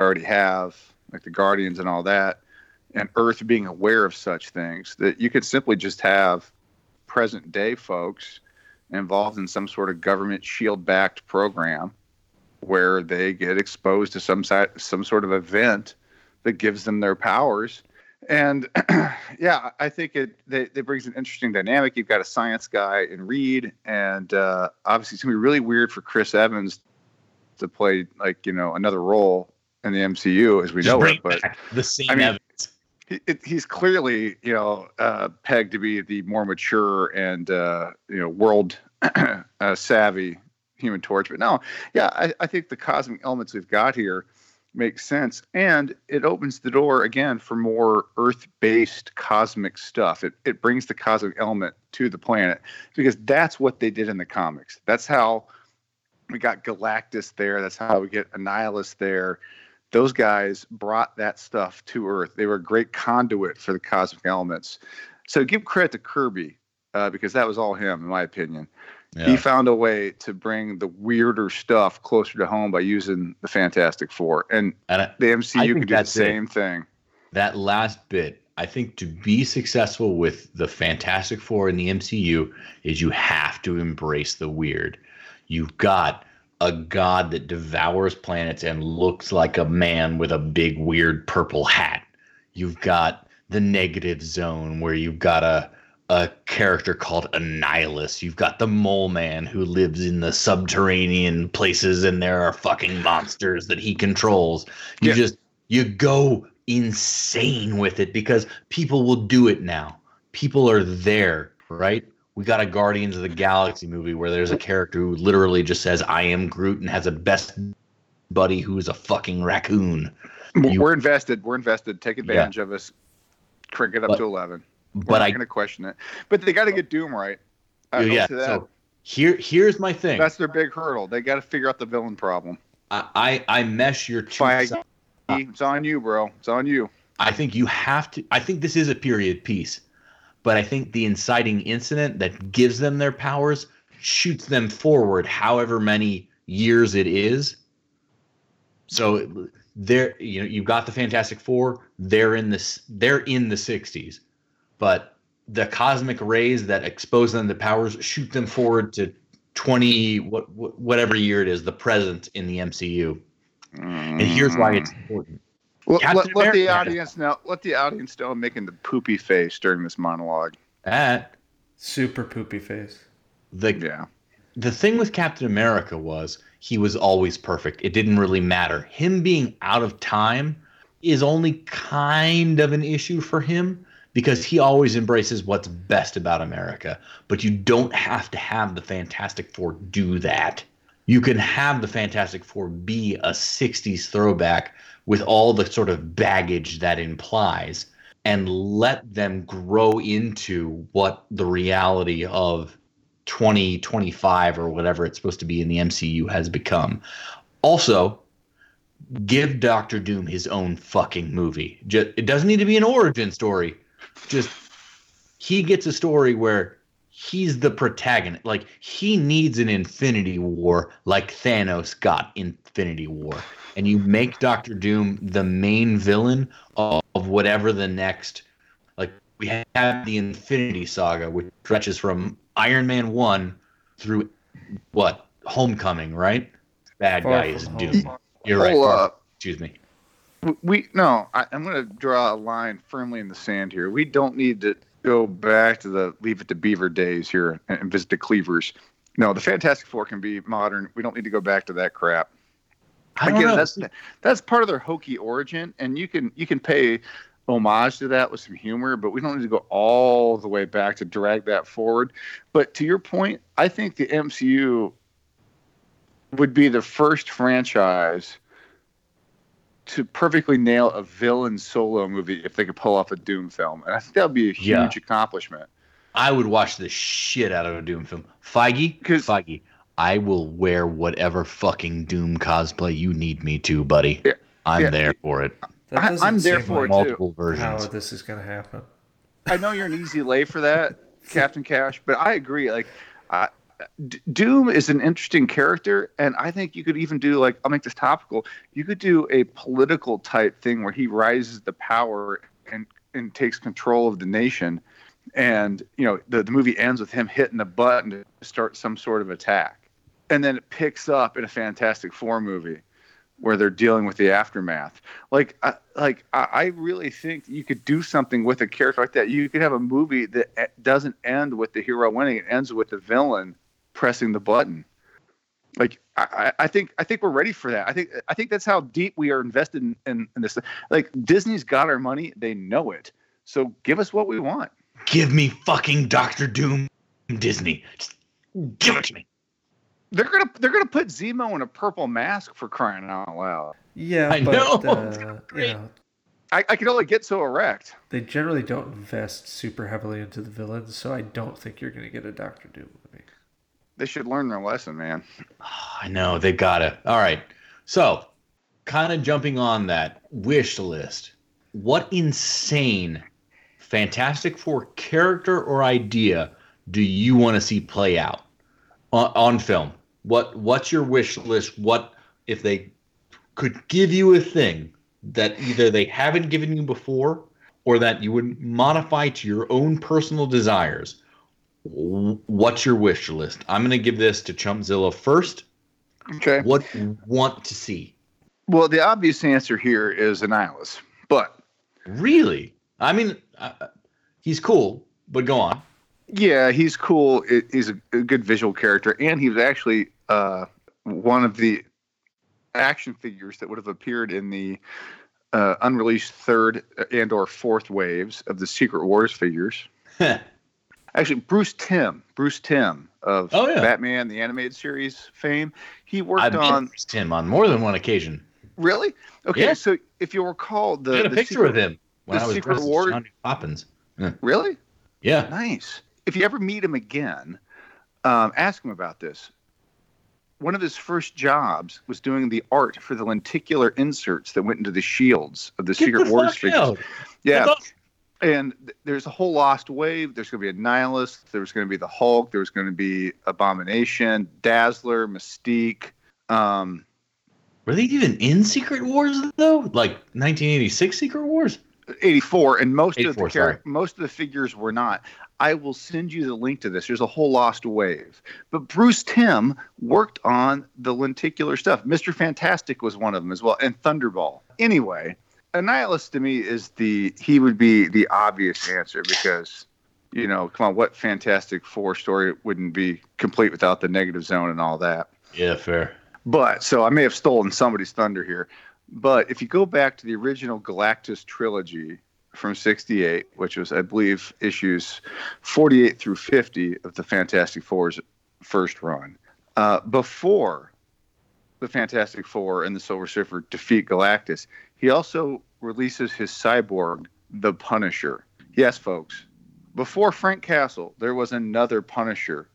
already have, like the Guardians and all that, and Earth being aware of such things, that you could simply just have present day folks involved in some sort of government shield backed program where they get exposed to some si- some sort of event that gives them their powers. And yeah, I think it they, it brings an interesting dynamic. You've got a science guy in Reed, and uh, obviously it's gonna be really weird for Chris Evans to play like you know another role in the MCU as we Just know it. But the same I mean- evidence. he, it, he's clearly you know uh, pegged to be the more mature and uh, you know world uh, savvy human torch but no yeah I, I think the cosmic elements we've got here makes sense. And it opens the door again for more earth-based cosmic stuff. It, it brings the cosmic element to the planet because that's what they did in the comics. That's how we got galactus there. That's how we get annihilus there. Those guys brought that stuff to earth. They were a great conduit for the cosmic elements. So give credit to kirby uh, because that was all him in my opinion Yeah. he found a way to bring the weirder stuff closer to home by using the Fantastic Four, and and I, the MCU could do the that's it. same thing. that last bit, I think to be successful with the Fantastic Four in the MCU is you have to embrace the weird. You've got a god that devours planets and looks like a man with a big weird purple hat. You've got the negative zone where you've got a a character called Annihilus. You've got the mole man who lives in the subterranean places and there are fucking monsters that he controls. You yeah. just you go insane with it because people will do it now. People are there, right? We got a Guardians of the Galaxy movie where there's a character who literally just says I am Groot and has a best buddy who's a fucking raccoon. We're invested. We're invested. Take advantage yeah. of us. Crank it up but, to 11 but not I going to question it. But they got to get Doom right. I yeah, that. so here here's my thing. That's their big hurdle. They got to figure out the villain problem. I, I I mesh your two sides. It's on you, bro. It's on you. I think you have to. I think this is a period piece, but I think the inciting incident that gives them their powers shoots them forward, however many years it is. So they're you know you've got the Fantastic Four. They're in this. They're in the '60s, but the cosmic rays that expose them to powers shoot them forward to 20 what, what whatever year it is the present in the MCU. And here's why it's important. Let, let, let the audience know. Let the audience know I'm making the poopy face during this monologue. That Super poopy face. the Yeah. the thing with Captain America was he was always perfect. It didn't really matter. Him being out of time is only kind of an issue for him because he always embraces what's best about America. But you don't have to have the Fantastic Four do that. You can have the Fantastic Four be a 60s throwback with all the sort of baggage that implies and let them grow into what the reality of 2025 or whatever it's supposed to be in the MCU has become. Also, give Doctor Doom his own fucking movie. Just, it doesn't need to be an origin story. Just he gets a story where he's the protagonist. Like he needs an Infinity War like Thanos got Infinity War. And you make Doctor Doom the main villain of, of whatever the next like we have the Infinity Saga, which stretches from Iron Man one through what Homecoming, right? Bad guy is Doom. You're right. Hold Far- up. Excuse me. We no I, i'm going to draw a line firmly in the sand here. We don't need to go back to the leave it to beaver days here and, visit the cleavers. No the fantastic four can be modern. We don't need to go back to that crap. I Again, know. that's that's part of their hokey origin and you can you can pay homage to that with some humor but we don't need to go all the way back to drag that forward. But to your point i think the mcu would be the first franchise to perfectly nail a villain solo movie if they could pull off a Doom film. And I think that would be a huge Yeah. accomplishment. I would watch the shit out of a Doom film. Feige, 'Cause- Feige, I will wear whatever fucking Doom cosplay you need me to, buddy. Yeah. I'm Yeah. there for it. I, I'm there for like it, too. Multiple How this is going to happen? I know you're an easy lay for that, Captain Cash, but I agree. Like, D- Doom is an interesting character, and I think you could even do like I'll make this topical. You could do a political type thing where he rises to power and and takes control of the nation, and you know the the movie ends with him hitting the button to start some sort of attack, and then it picks up in a Fantastic Four movie where they're dealing with the aftermath. Like, I, like I, really think you could do something with a character like that. You could have a movie that e- doesn't end with the hero winning; it ends with the villain pressing the button. Like, I, I I think I think we're ready for that. I think I think that's how deep we are invested in, in, in this. Like, Disney's got our money; they know it. So give us what we want. Give me fucking Doctor Doom, Disney. Just give it to me. They're gonna they're gonna put Zemo in a purple mask for crying out loud. Yeah, I but know, it's uh, gonna you great. know, I, I can only get so erect. they generally don't invest super heavily into the villains, so I don't think you're going to get a Doctor Doom movie. They should learn their lesson, man. I know they gotta. All right. So, kind of jumping on that wish list. What insane Fantastic Four character or idea do you want to see play out on, on film? What What's your wish list? What if they could give you a thing that either they haven't given you before or that you would modify to your own personal desires? What's your wish list? I'm going to give this to Chumpzilla first Okay. what you want to see. Well, the obvious answer here is Annihilus, but Really? I mean, uh, he's cool, but go on. yeah, he's cool. It, he's a, a good visual character, and he was actually uh, one of the action figures that would have appeared in the uh, unreleased third and or fourth waves of the Secret Wars figures. Actually, Bruce Timm, Bruce Timm of Oh, yeah. Batman the animated series fame, he worked I've on. met him on more than one occasion. Really? Okay, Yeah. so if you recall, the I a the picture Secret- with him when the I was Secret War- Johnny Poppins. Really? Yeah. Nice. If you ever meet him again, um, ask him about this. One of his first jobs was doing the art for the lenticular inserts that went into the shields of the Get Secret the Wars figures. out. Yeah. And th- there's a whole lost wave. There's going to be Annihilus. There's going to be the Hulk. There's going to be Abomination, Dazzler, Mystique. Um, Were they even in Secret Wars though? Like 1986 Secret Wars? 84 and most of the sorry. most of the figures were not i will send you the link to this there's a whole lost wave but bruce timm worked on the lenticular stuff mr fantastic was one of them as well and thunderball anyway annihilus to me is the he would be the obvious answer because you know come on what fantastic four story wouldn't be complete without the negative zone and all that Yeah, fair. but so I may have stolen somebody's thunder here. But if you go back to the original Galactus trilogy from 68, which was, I believe, issues 48 through 50 of the Fantastic Four's first run, uh, before the Fantastic Four and the Silver Surfer defeat Galactus, he also releases his cyborg, the Punisher. Yes, folks. Before Frank Castle, there was another Punisher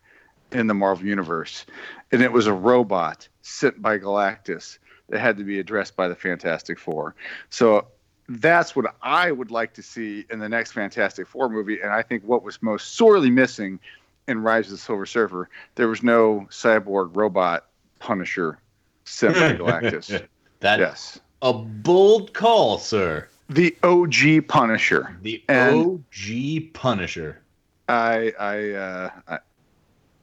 in the Marvel Universe, and it was a robot sent by Galactus that had to be addressed by the Fantastic Four. So that's what I would like to see in the next Fantastic Four movie, and I think what was most sorely missing in Rise of the Silver Surfer, there was no cyborg robot Punisher sent by Galactus. That yes, a bold call, sir. the OG Punisher. The And- OG Punisher. I, I, uh, I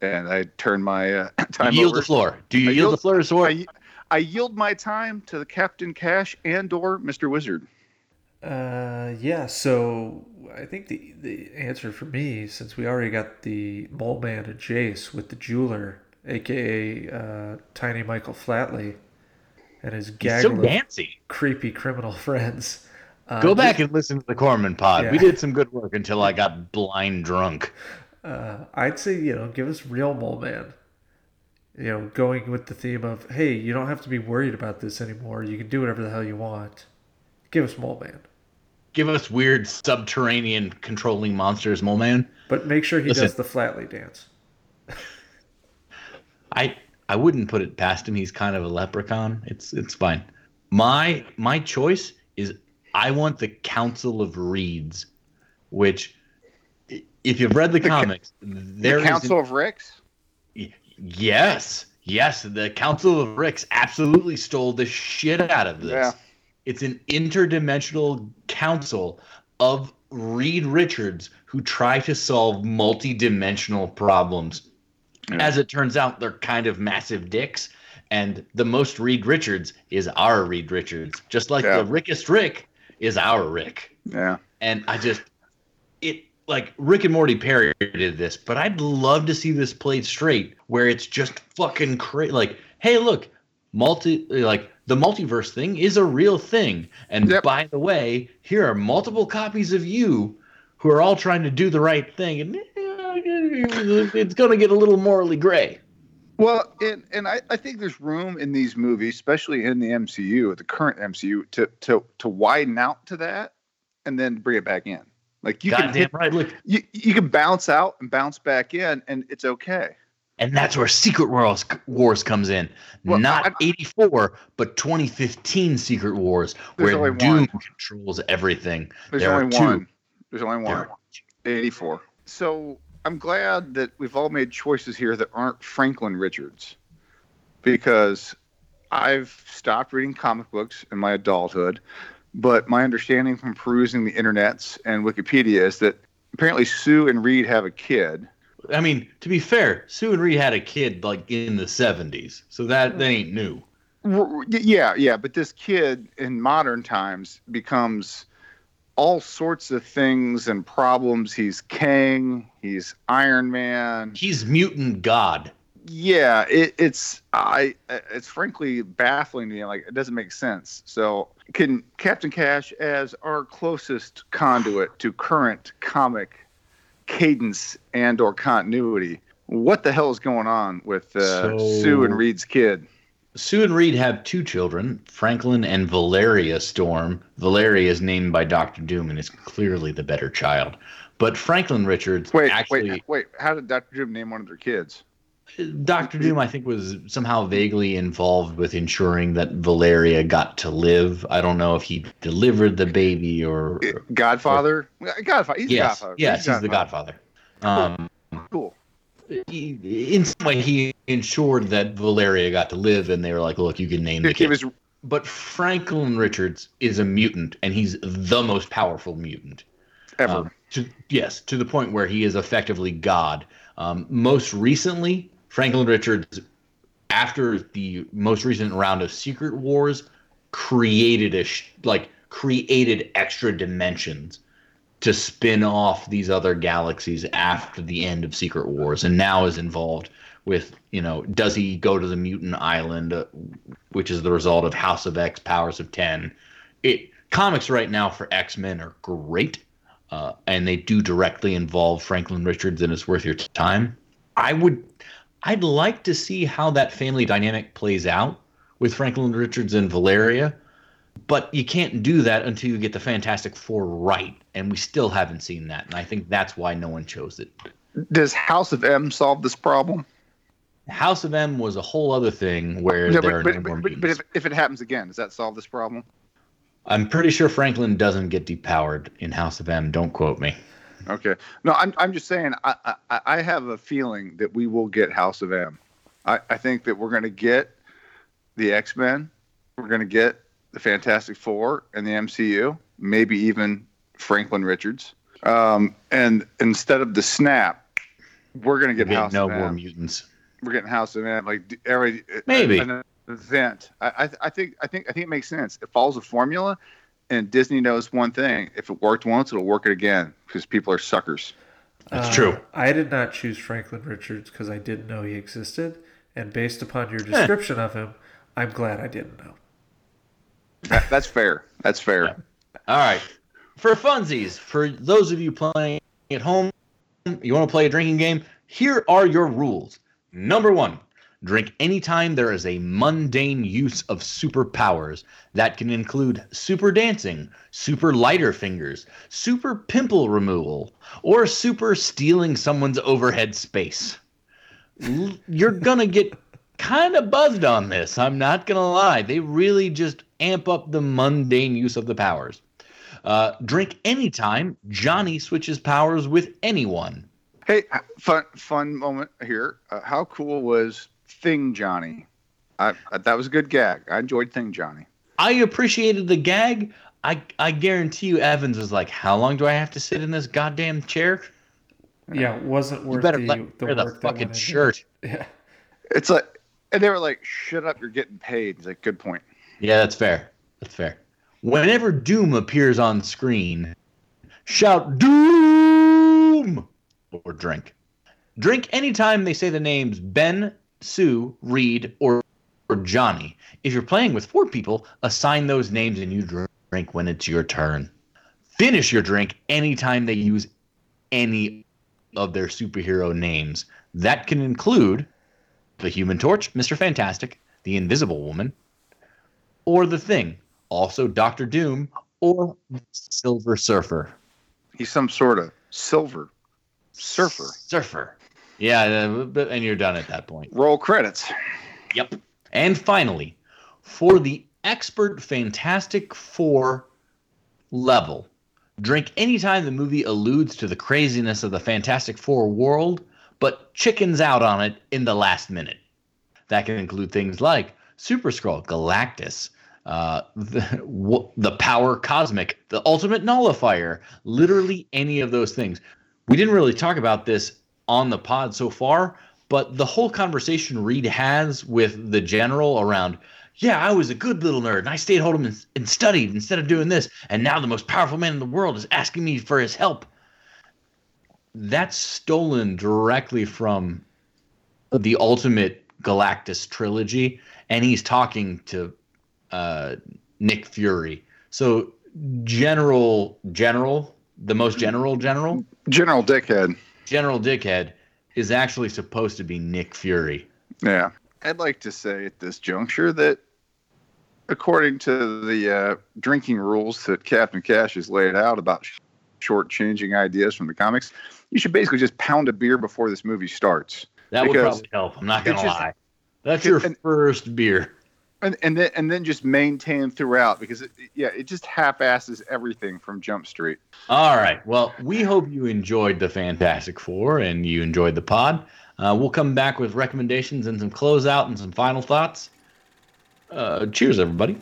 and I turn my uh, time yield over. the floor. Do you I yield, yield- the floor, sword? I, I yield my time to the Captain Cash and or Mr. Wizard. Uh, yeah. So I think the the answer for me, since we already got the mole man and Jace with the jeweler, aka uh, Tiny Michael Flatley, and his He's so gaggle of creepy criminal friends. Uh, Go back and listen to the Corman pod. Yeah. We did some good work until I got blind drunk. Uh, I'd say you know give us real mole man. You know, going with the theme of hey, you don't have to be worried about this anymore. You can do whatever the hell you want. Give us mole man, Give us weird subterranean controlling monsters, mole man. but make sure he Listen. does the Flatley dance. I I wouldn't put it past him. He's kind of a leprechaun. It's it's fine. My my choice is I want the Council of Reeds, which if you've read the, The ca- comics, there the is Council of Ricks. yes, yes, the Council of Ricks absolutely stole the shit out of this. Yeah. It's an interdimensional council of Reed Richards who try to solve multi-dimensional problems. Yeah. As it turns out, they're kind of massive dicks, and the most Reed Richards is our Reed Richards, just like Yeah. the Rickest Rick is our Rick. Yeah. And I just, it like Rick and Morty parodied this, but I'd love to see this played straight, where it's just fucking crazy. Like, hey, look, multi like the multiverse thing is a real thing, and Yep. by the way, here are multiple copies of you who are all trying to do the right thing, and eh, it's gonna get a little morally gray. Well, and and I, I think there's room in these movies, especially in the MCU, the current MCU, to to to widen out to that, and then bring it back in. Like you can hit, right. Look, you you can bounce out and bounce back in, and it's okay. and that's where Secret Wars Wars comes in. Well, Not I- 84, but 2015 Secret Wars, where Doom one. controls everything. There's There only one. There's only There one. are 84. So I'm glad that we've all made choices here that aren't Franklin Richards, because I've stopped reading comic books in my adulthood, but my understanding from perusing the internets and Wikipedia is that apparently Sue and Reed have a kid. I mean, to be fair, Sue and Reed had a kid like in the 70s, so that, that ain't new. Yeah, yeah, but this kid in modern times becomes all sorts of things and problems. He's Kang, he's Iron Man. He's mutant god. Yeah, it, it's I it's frankly baffling to me. Like it doesn't make sense. So can Captain Cash as our closest conduit to current comic cadence and or continuity? What the hell is going on with uh, So- Sue and Reed's kid? Sue and Reed have two children, Franklin and Valeria Storm. Valeria is named by Doctor Doom and is clearly the better child. But Franklin Richards Wait, actually wait, wait. How did Doctor Doom name one of their kids? Doctor Doom, I think, was somehow vaguely involved with ensuring that Valeria got to live. I don't know if he delivered the baby or. Godfather. Godfather. He's yes, Godfather. yes, he's the Godfather. Um, Cool. he- in some way, he ensured that Valeria got to live, and they were like, "Look, you can name the kid." was But Franklin Richards is a mutant, and he's the most powerful mutant. ever. Um, to, yes, to the point where he is effectively God. Um, most recently, Franklin Richards, after the most recent round of Secret Wars, created a sh- like created extra dimensions to spin off these other galaxies after the end of Secret Wars, and now is involved with you know does he go to the mutant island, uh, which is the result of House of X, Powers of Ten. It comics right now for X Men are great uh, and they do directly involve Franklin Richards, and it's worth your time. I would, I'd like to see how that family dynamic plays out with Franklin Richards and Valeria, but you can't do that until you get the Fantastic Four right, and we still haven't seen that, and I think that's why no one chose it. Does House of M solve this problem? House of M was a whole other thing where No, there but, are no but, more but, but if, if it happens again, does that solve this problem? I'm pretty sure Franklin doesn't get depowered in House of M. Don't quote me. Okay. No, I'm, I'm just saying, I, I, I have a feeling that we will get House of M. I, I think that we're going to get the X Men, we're going to get the Fantastic Four and the MCU, maybe even Franklin Richards. Um, and instead of the snap, we're going to get get House no of more M. mutants. We're getting House of M. Like every Maybe. an event. I, I, I think I think I think it makes sense. It follows a formula, and Disney knows one thing: if it worked once, it'll work it again because people are suckers. That's Uh, true. I did not choose Franklin Richards because I didn't know he existed, and based upon your description of him, I'm glad I didn't know. That, that's fair. That's fair. All right. For funsies, for those of you playing at home, you want to play a drinking game? Here are your rules. Number one, drink anytime there is a mundane use of superpowers. That can include super dancing, super lighter fingers, super pimple removal, or super stealing someone's overhead space. You're going to get kind of buzzed on this. I'm not going to lie. They really just amp up the mundane use of the powers. Uh, drink anytime Johnny switches powers with anyone. Hey, fun fun moment here. Uh, how cool was Thing Johnny? I, I, that was a good gag. I enjoyed Thing Johnny. I appreciated the gag. I, I guarantee you, Evans was like, "How long do I have to sit in this goddamn chair? Yeah, it wasn't You worth better the, let the wear the fucking shirt." Yeah. It's like, and they were like, "Shut up, you're getting paid." He's like, "Good point." Yeah, that's fair. That's fair. Whenever Doom appears on screen, shout Doom or drink. Drink anytime they say the names Ben, Sue, Reed, or, or Johnny. If you're playing with four people, assign those names and you drink when it's your turn. Finish your drink anytime they use any of their superhero names. That can include the Human Torch, Mr. Fantastic, the Invisible Woman, or the Thing, also Doctor Doom, or Silver Surfer. He's some sort of silver surfer. Surfer. Yeah, uh, and you're done at that point. Roll credits. Yep. And finally, for the expert Fantastic Four level, drink anytime the movie alludes to the craziness of the Fantastic Four world, but chickens out on it in the last minute. That can include things like Super Skrull, Galactus, uh, the, w- the Power Cosmic, the Ultimate Nullifier, literally any of those things. We didn't really talk about this on the pod so far, but the whole conversation Reed has with the general around, yeah, I was a good little nerd and I stayed home and, and studied instead of doing this, and now the most powerful man in the world is asking me for his help. That's stolen directly from the Ultimate Galactus trilogy, and he's talking to uh, Nick Fury. So, General, General, the most general general, General Dickhead. General Dickhead is actually supposed to be Nick Fury. Yeah. I'd like to say at this juncture that according to the uh, drinking rules that Captain Cash has laid out about shortchanging ideas from the comics, you should basically just pound a beer before this movie starts. That would probably help. I'm not gonna just- lie. That's your and- first beer. And, and then and then just maintain throughout because it, yeah it just half-asses everything from Jump Street. All right. Well, we hope you enjoyed the Fantastic Four and you enjoyed the pod. Uh, we'll come back with recommendations and some closeout and some final thoughts. Uh, cheers, everybody.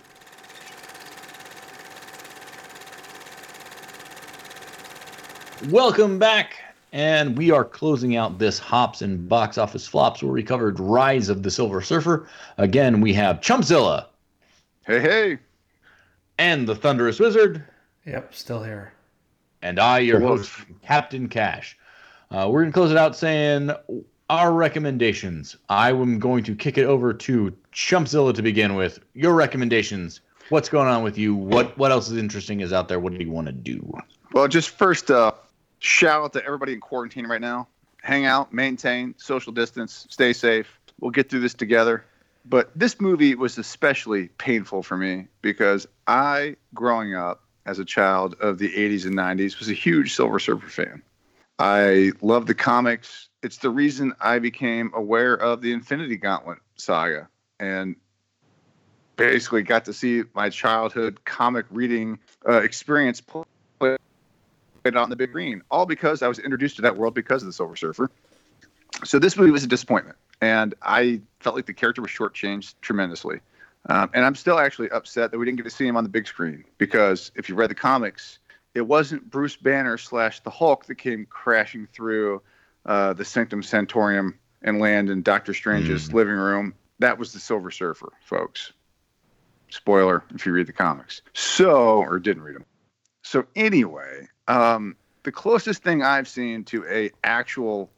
Welcome back. And we are closing out this Hops and Box Office Flops where we covered Rise of the Silver Surfer. Again, we have Chumpzilla Hey hey, and the Thunderous Wizard. Yep, still here. and I, your Hello. host, Captain Cash. Uh, we're going to close it out saying our recommendations. I am going to kick it over to Chumpzilla to begin with. Your recommendations. What's going on with you? What what else is interesting is out there? What do you want to do? Well, just first, uh, shout out to everybody in quarantine right now. Hang out, maintain social distance, stay safe. We'll get through this together. But this movie was especially painful for me because I, growing up as a child of the 80s and 90s, was a huge Silver Surfer fan. I love the comics. It's the reason I became aware of the Infinity Gauntlet saga and basically got to see my childhood comic reading uh, experience play it on the big green, all because I was introduced to that world because of the Silver Surfer. So this movie was a disappointment, and I felt like the character was shortchanged tremendously. Um, and I'm still actually upset that we didn't get to see him on the big screen because if you read the comics, it wasn't Bruce Banner slash the Hulk that came crashing through uh, the Sanctum Sanctorium and land in Doctor Strange's living room. That was the Silver Surfer, folks. Spoiler if you read the comics. So, or didn't read them. So anyway, um, the closest thing I've seen to a actual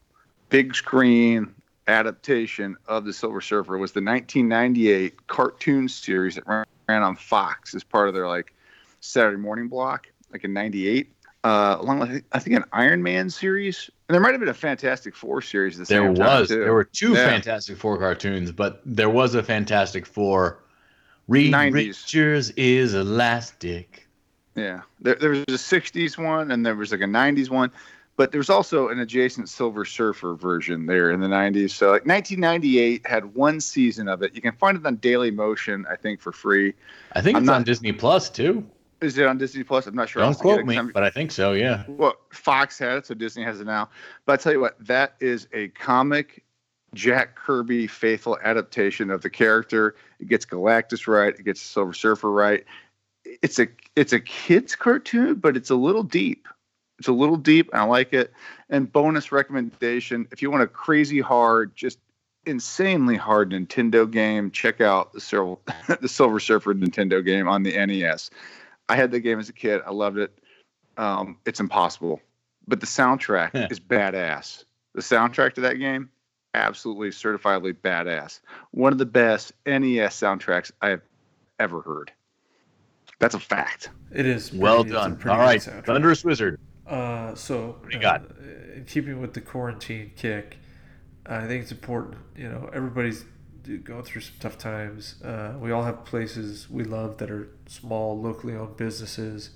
big screen adaptation of the Silver Surfer was the 1998 cartoon series that ran, ran on Fox as part of their like Saturday morning block, like in '98. Uh, along with I think an Iron Man series, and there might have been a Fantastic Four series. At the There same time, was too. there were two Yeah. Fantastic Four cartoons, but there was a Fantastic Four. Reed 90s. Richards is elastic. Yeah, there, there was a '60s one, and there was like a '90s one, but there was also an adjacent Silver Surfer version there in the '90s. So, like 1998 had one season of it. You can find it on Dailymotion, I think, for free. I think I'm it's not- on Disney Plus too. Is it on Disney Plus? I'm not sure. Don't have to get quote me, but I think so. Yeah. well, Fox had it, so Disney has it now. But I tell you what, that is a comic Jack Kirby faithful adaptation of the character. It gets Galactus right, it gets Silver Surfer right. It's a it's a kids cartoon, but it's a little deep. It's a little deep. and I like it. And bonus recommendation: if you want a crazy hard, just insanely hard Nintendo game, check out the Silver the Silver Surfer Nintendo game on the NES. I had the game as a kid. I loved it. Um, it's impossible, but the soundtrack Yeah. is badass. The soundtrack to that game, absolutely certifiably badass. One of the best NES soundtracks I have ever heard. That's a fact. It is pretty- Well done. pretty All good right, soundtrack. Thunderous Wizard. Uh, so, do you uh, got? in keeping with the quarantine kick, I think it's important. You know, everybody's going through some tough times. Uh, we all have places we love that are small, locally owned businesses.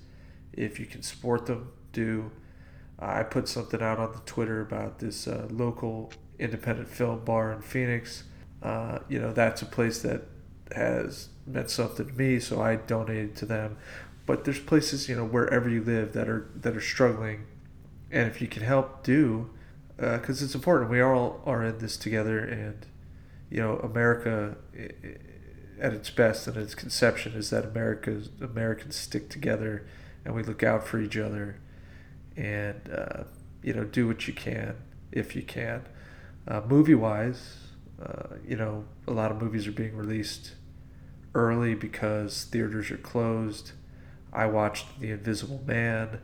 If you can support them, do. I put something out on the Twitter about this uh, local independent film bar in Phoenix. Uh, you know, that's a place that has meant something to me, so I donated to them. But there's places, you know, wherever you live that are that are struggling, and if you can help, do, because uh, it's important. We all are in this together, and you know, America at its best and its conception is that America's Americans stick together and we look out for each other and uh, you know do what you can if you can. Uh, movie wise, uh, you know a lot of movies are being released early because theaters are closed. I watched The Invisible Man.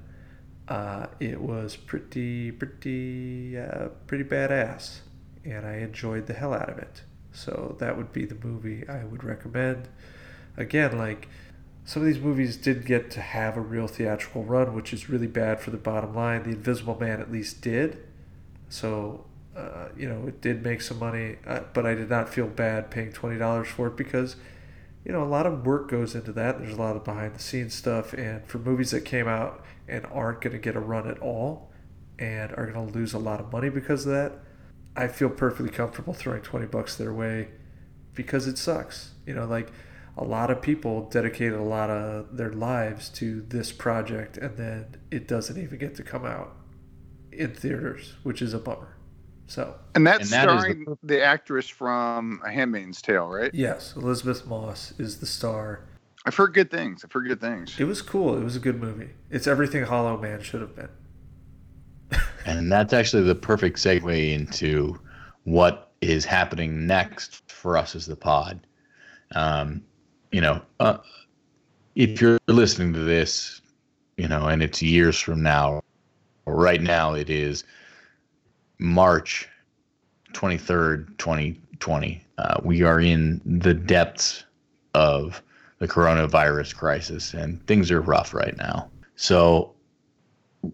Uh, it was pretty pretty uh, pretty badass, and I enjoyed the hell out of it. So that would be the movie I would recommend. Again, like some of these movies did get to have a real theatrical run, which is really bad for the bottom line. The Invisible Man at least did. So, uh, you know, it did make some money, uh, but I did not feel bad paying $20 for it because, you know, a lot of work goes into that. There's a lot of behind the scenes stuff. And for movies that came out and aren't going to get a run at all and are going to lose a lot of money because of that, I feel perfectly comfortable throwing 20 bucks their way because it sucks. You know, like a lot of people dedicated a lot of their lives to this project and then it doesn't even get to come out in theaters, which is a bummer. So, and that's and that starring the... the actress from A Handmaid's Tale, right? Yes, Elisabeth Moss is the star. I've heard good things. I've heard good things. It was cool. It was a good movie. It's everything Hollow Man should have been and that's actually the perfect segue into what is happening next for us as the pod. Um, you know, uh, if you're listening to this, you know, and it's years from now, right now it is March 23rd, 2020. Uh, we are in the depths of the coronavirus crisis, and things are rough right now. So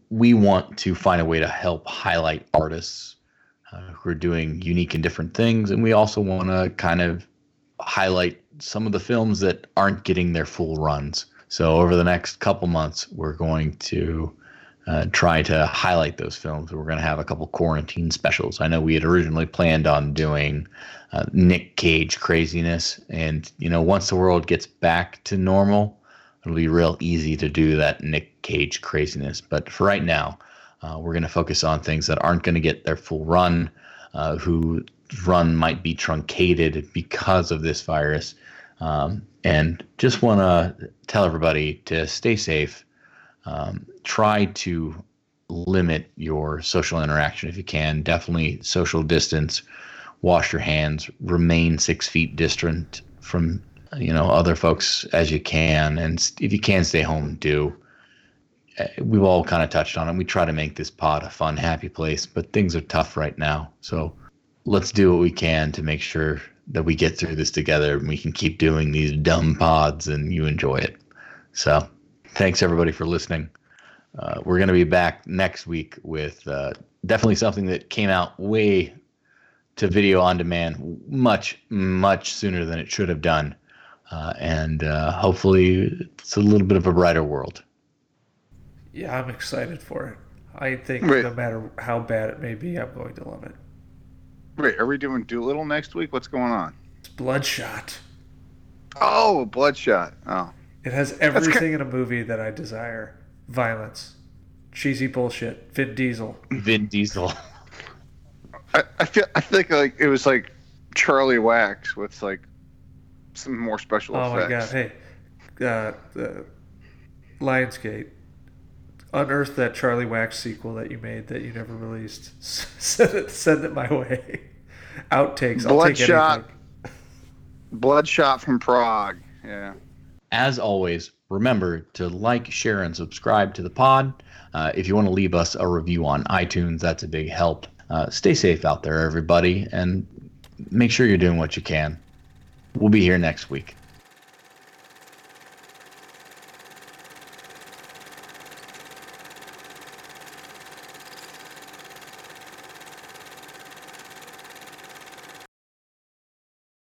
we want to find a way to help highlight artists uh, who are doing unique and different things, and we also want to kind of highlight some of the films that aren't getting their full runs. So over the next couple months, we're going to uh, try to highlight those films. We're going to have a couple quarantine specials. I know we had originally planned on doing uh, Nick Cage craziness, and you know, once the world gets back to normal, it'll be real easy to do that Nick Cage craziness. But for right now, uh, we're going to focus on things that aren't going to get their full run, uh, whose run might be truncated because of this virus. Um, and just want to tell everybody to stay safe. Um, try to limit your social interaction if you can. Definitely social distance. Wash your hands. Remain six feet distant from you know other folks as you can and if you can stay home do eh, we've all kind of touched on it we try to make this pod a fun happy place but things are tough right now so let's do what we can to make sure that we get through this together and we can keep doing these dumb pods and you enjoy it so thanks everybody for listening uh, we're going to be back next week with uh, definitely something that came out way to video on demand much much sooner than it should have done uh, and uh, hopefully it's a little bit of a brighter world. Yeah, I'm excited for it. I think Wait. no matter how bad it may be, I'm going to love it. Wait, are we doing Dolittle next week? What's going on? It's Bloodshot. Oh, Bloodshot. Oh. It has everything in a movie that I desire violence, cheesy bullshit, Vin Diesel. Vin Diesel. I, I feel I think like it was like Charlie Wax with like some more special oh effects. Oh my god! Hey, uh, the Lionsgate, unearth that Charlie Wax sequel that you made that you never released. send it, send it my way. Outtakes. Bloodshot. Bloodshot from Prague. Yeah. As always, remember to like, share, and subscribe to the pod. Uh, if you want to leave us a review on iTunes, that's a big help. Uh, stay safe out there, everybody, and make sure you're doing what you can. We'll be here next week.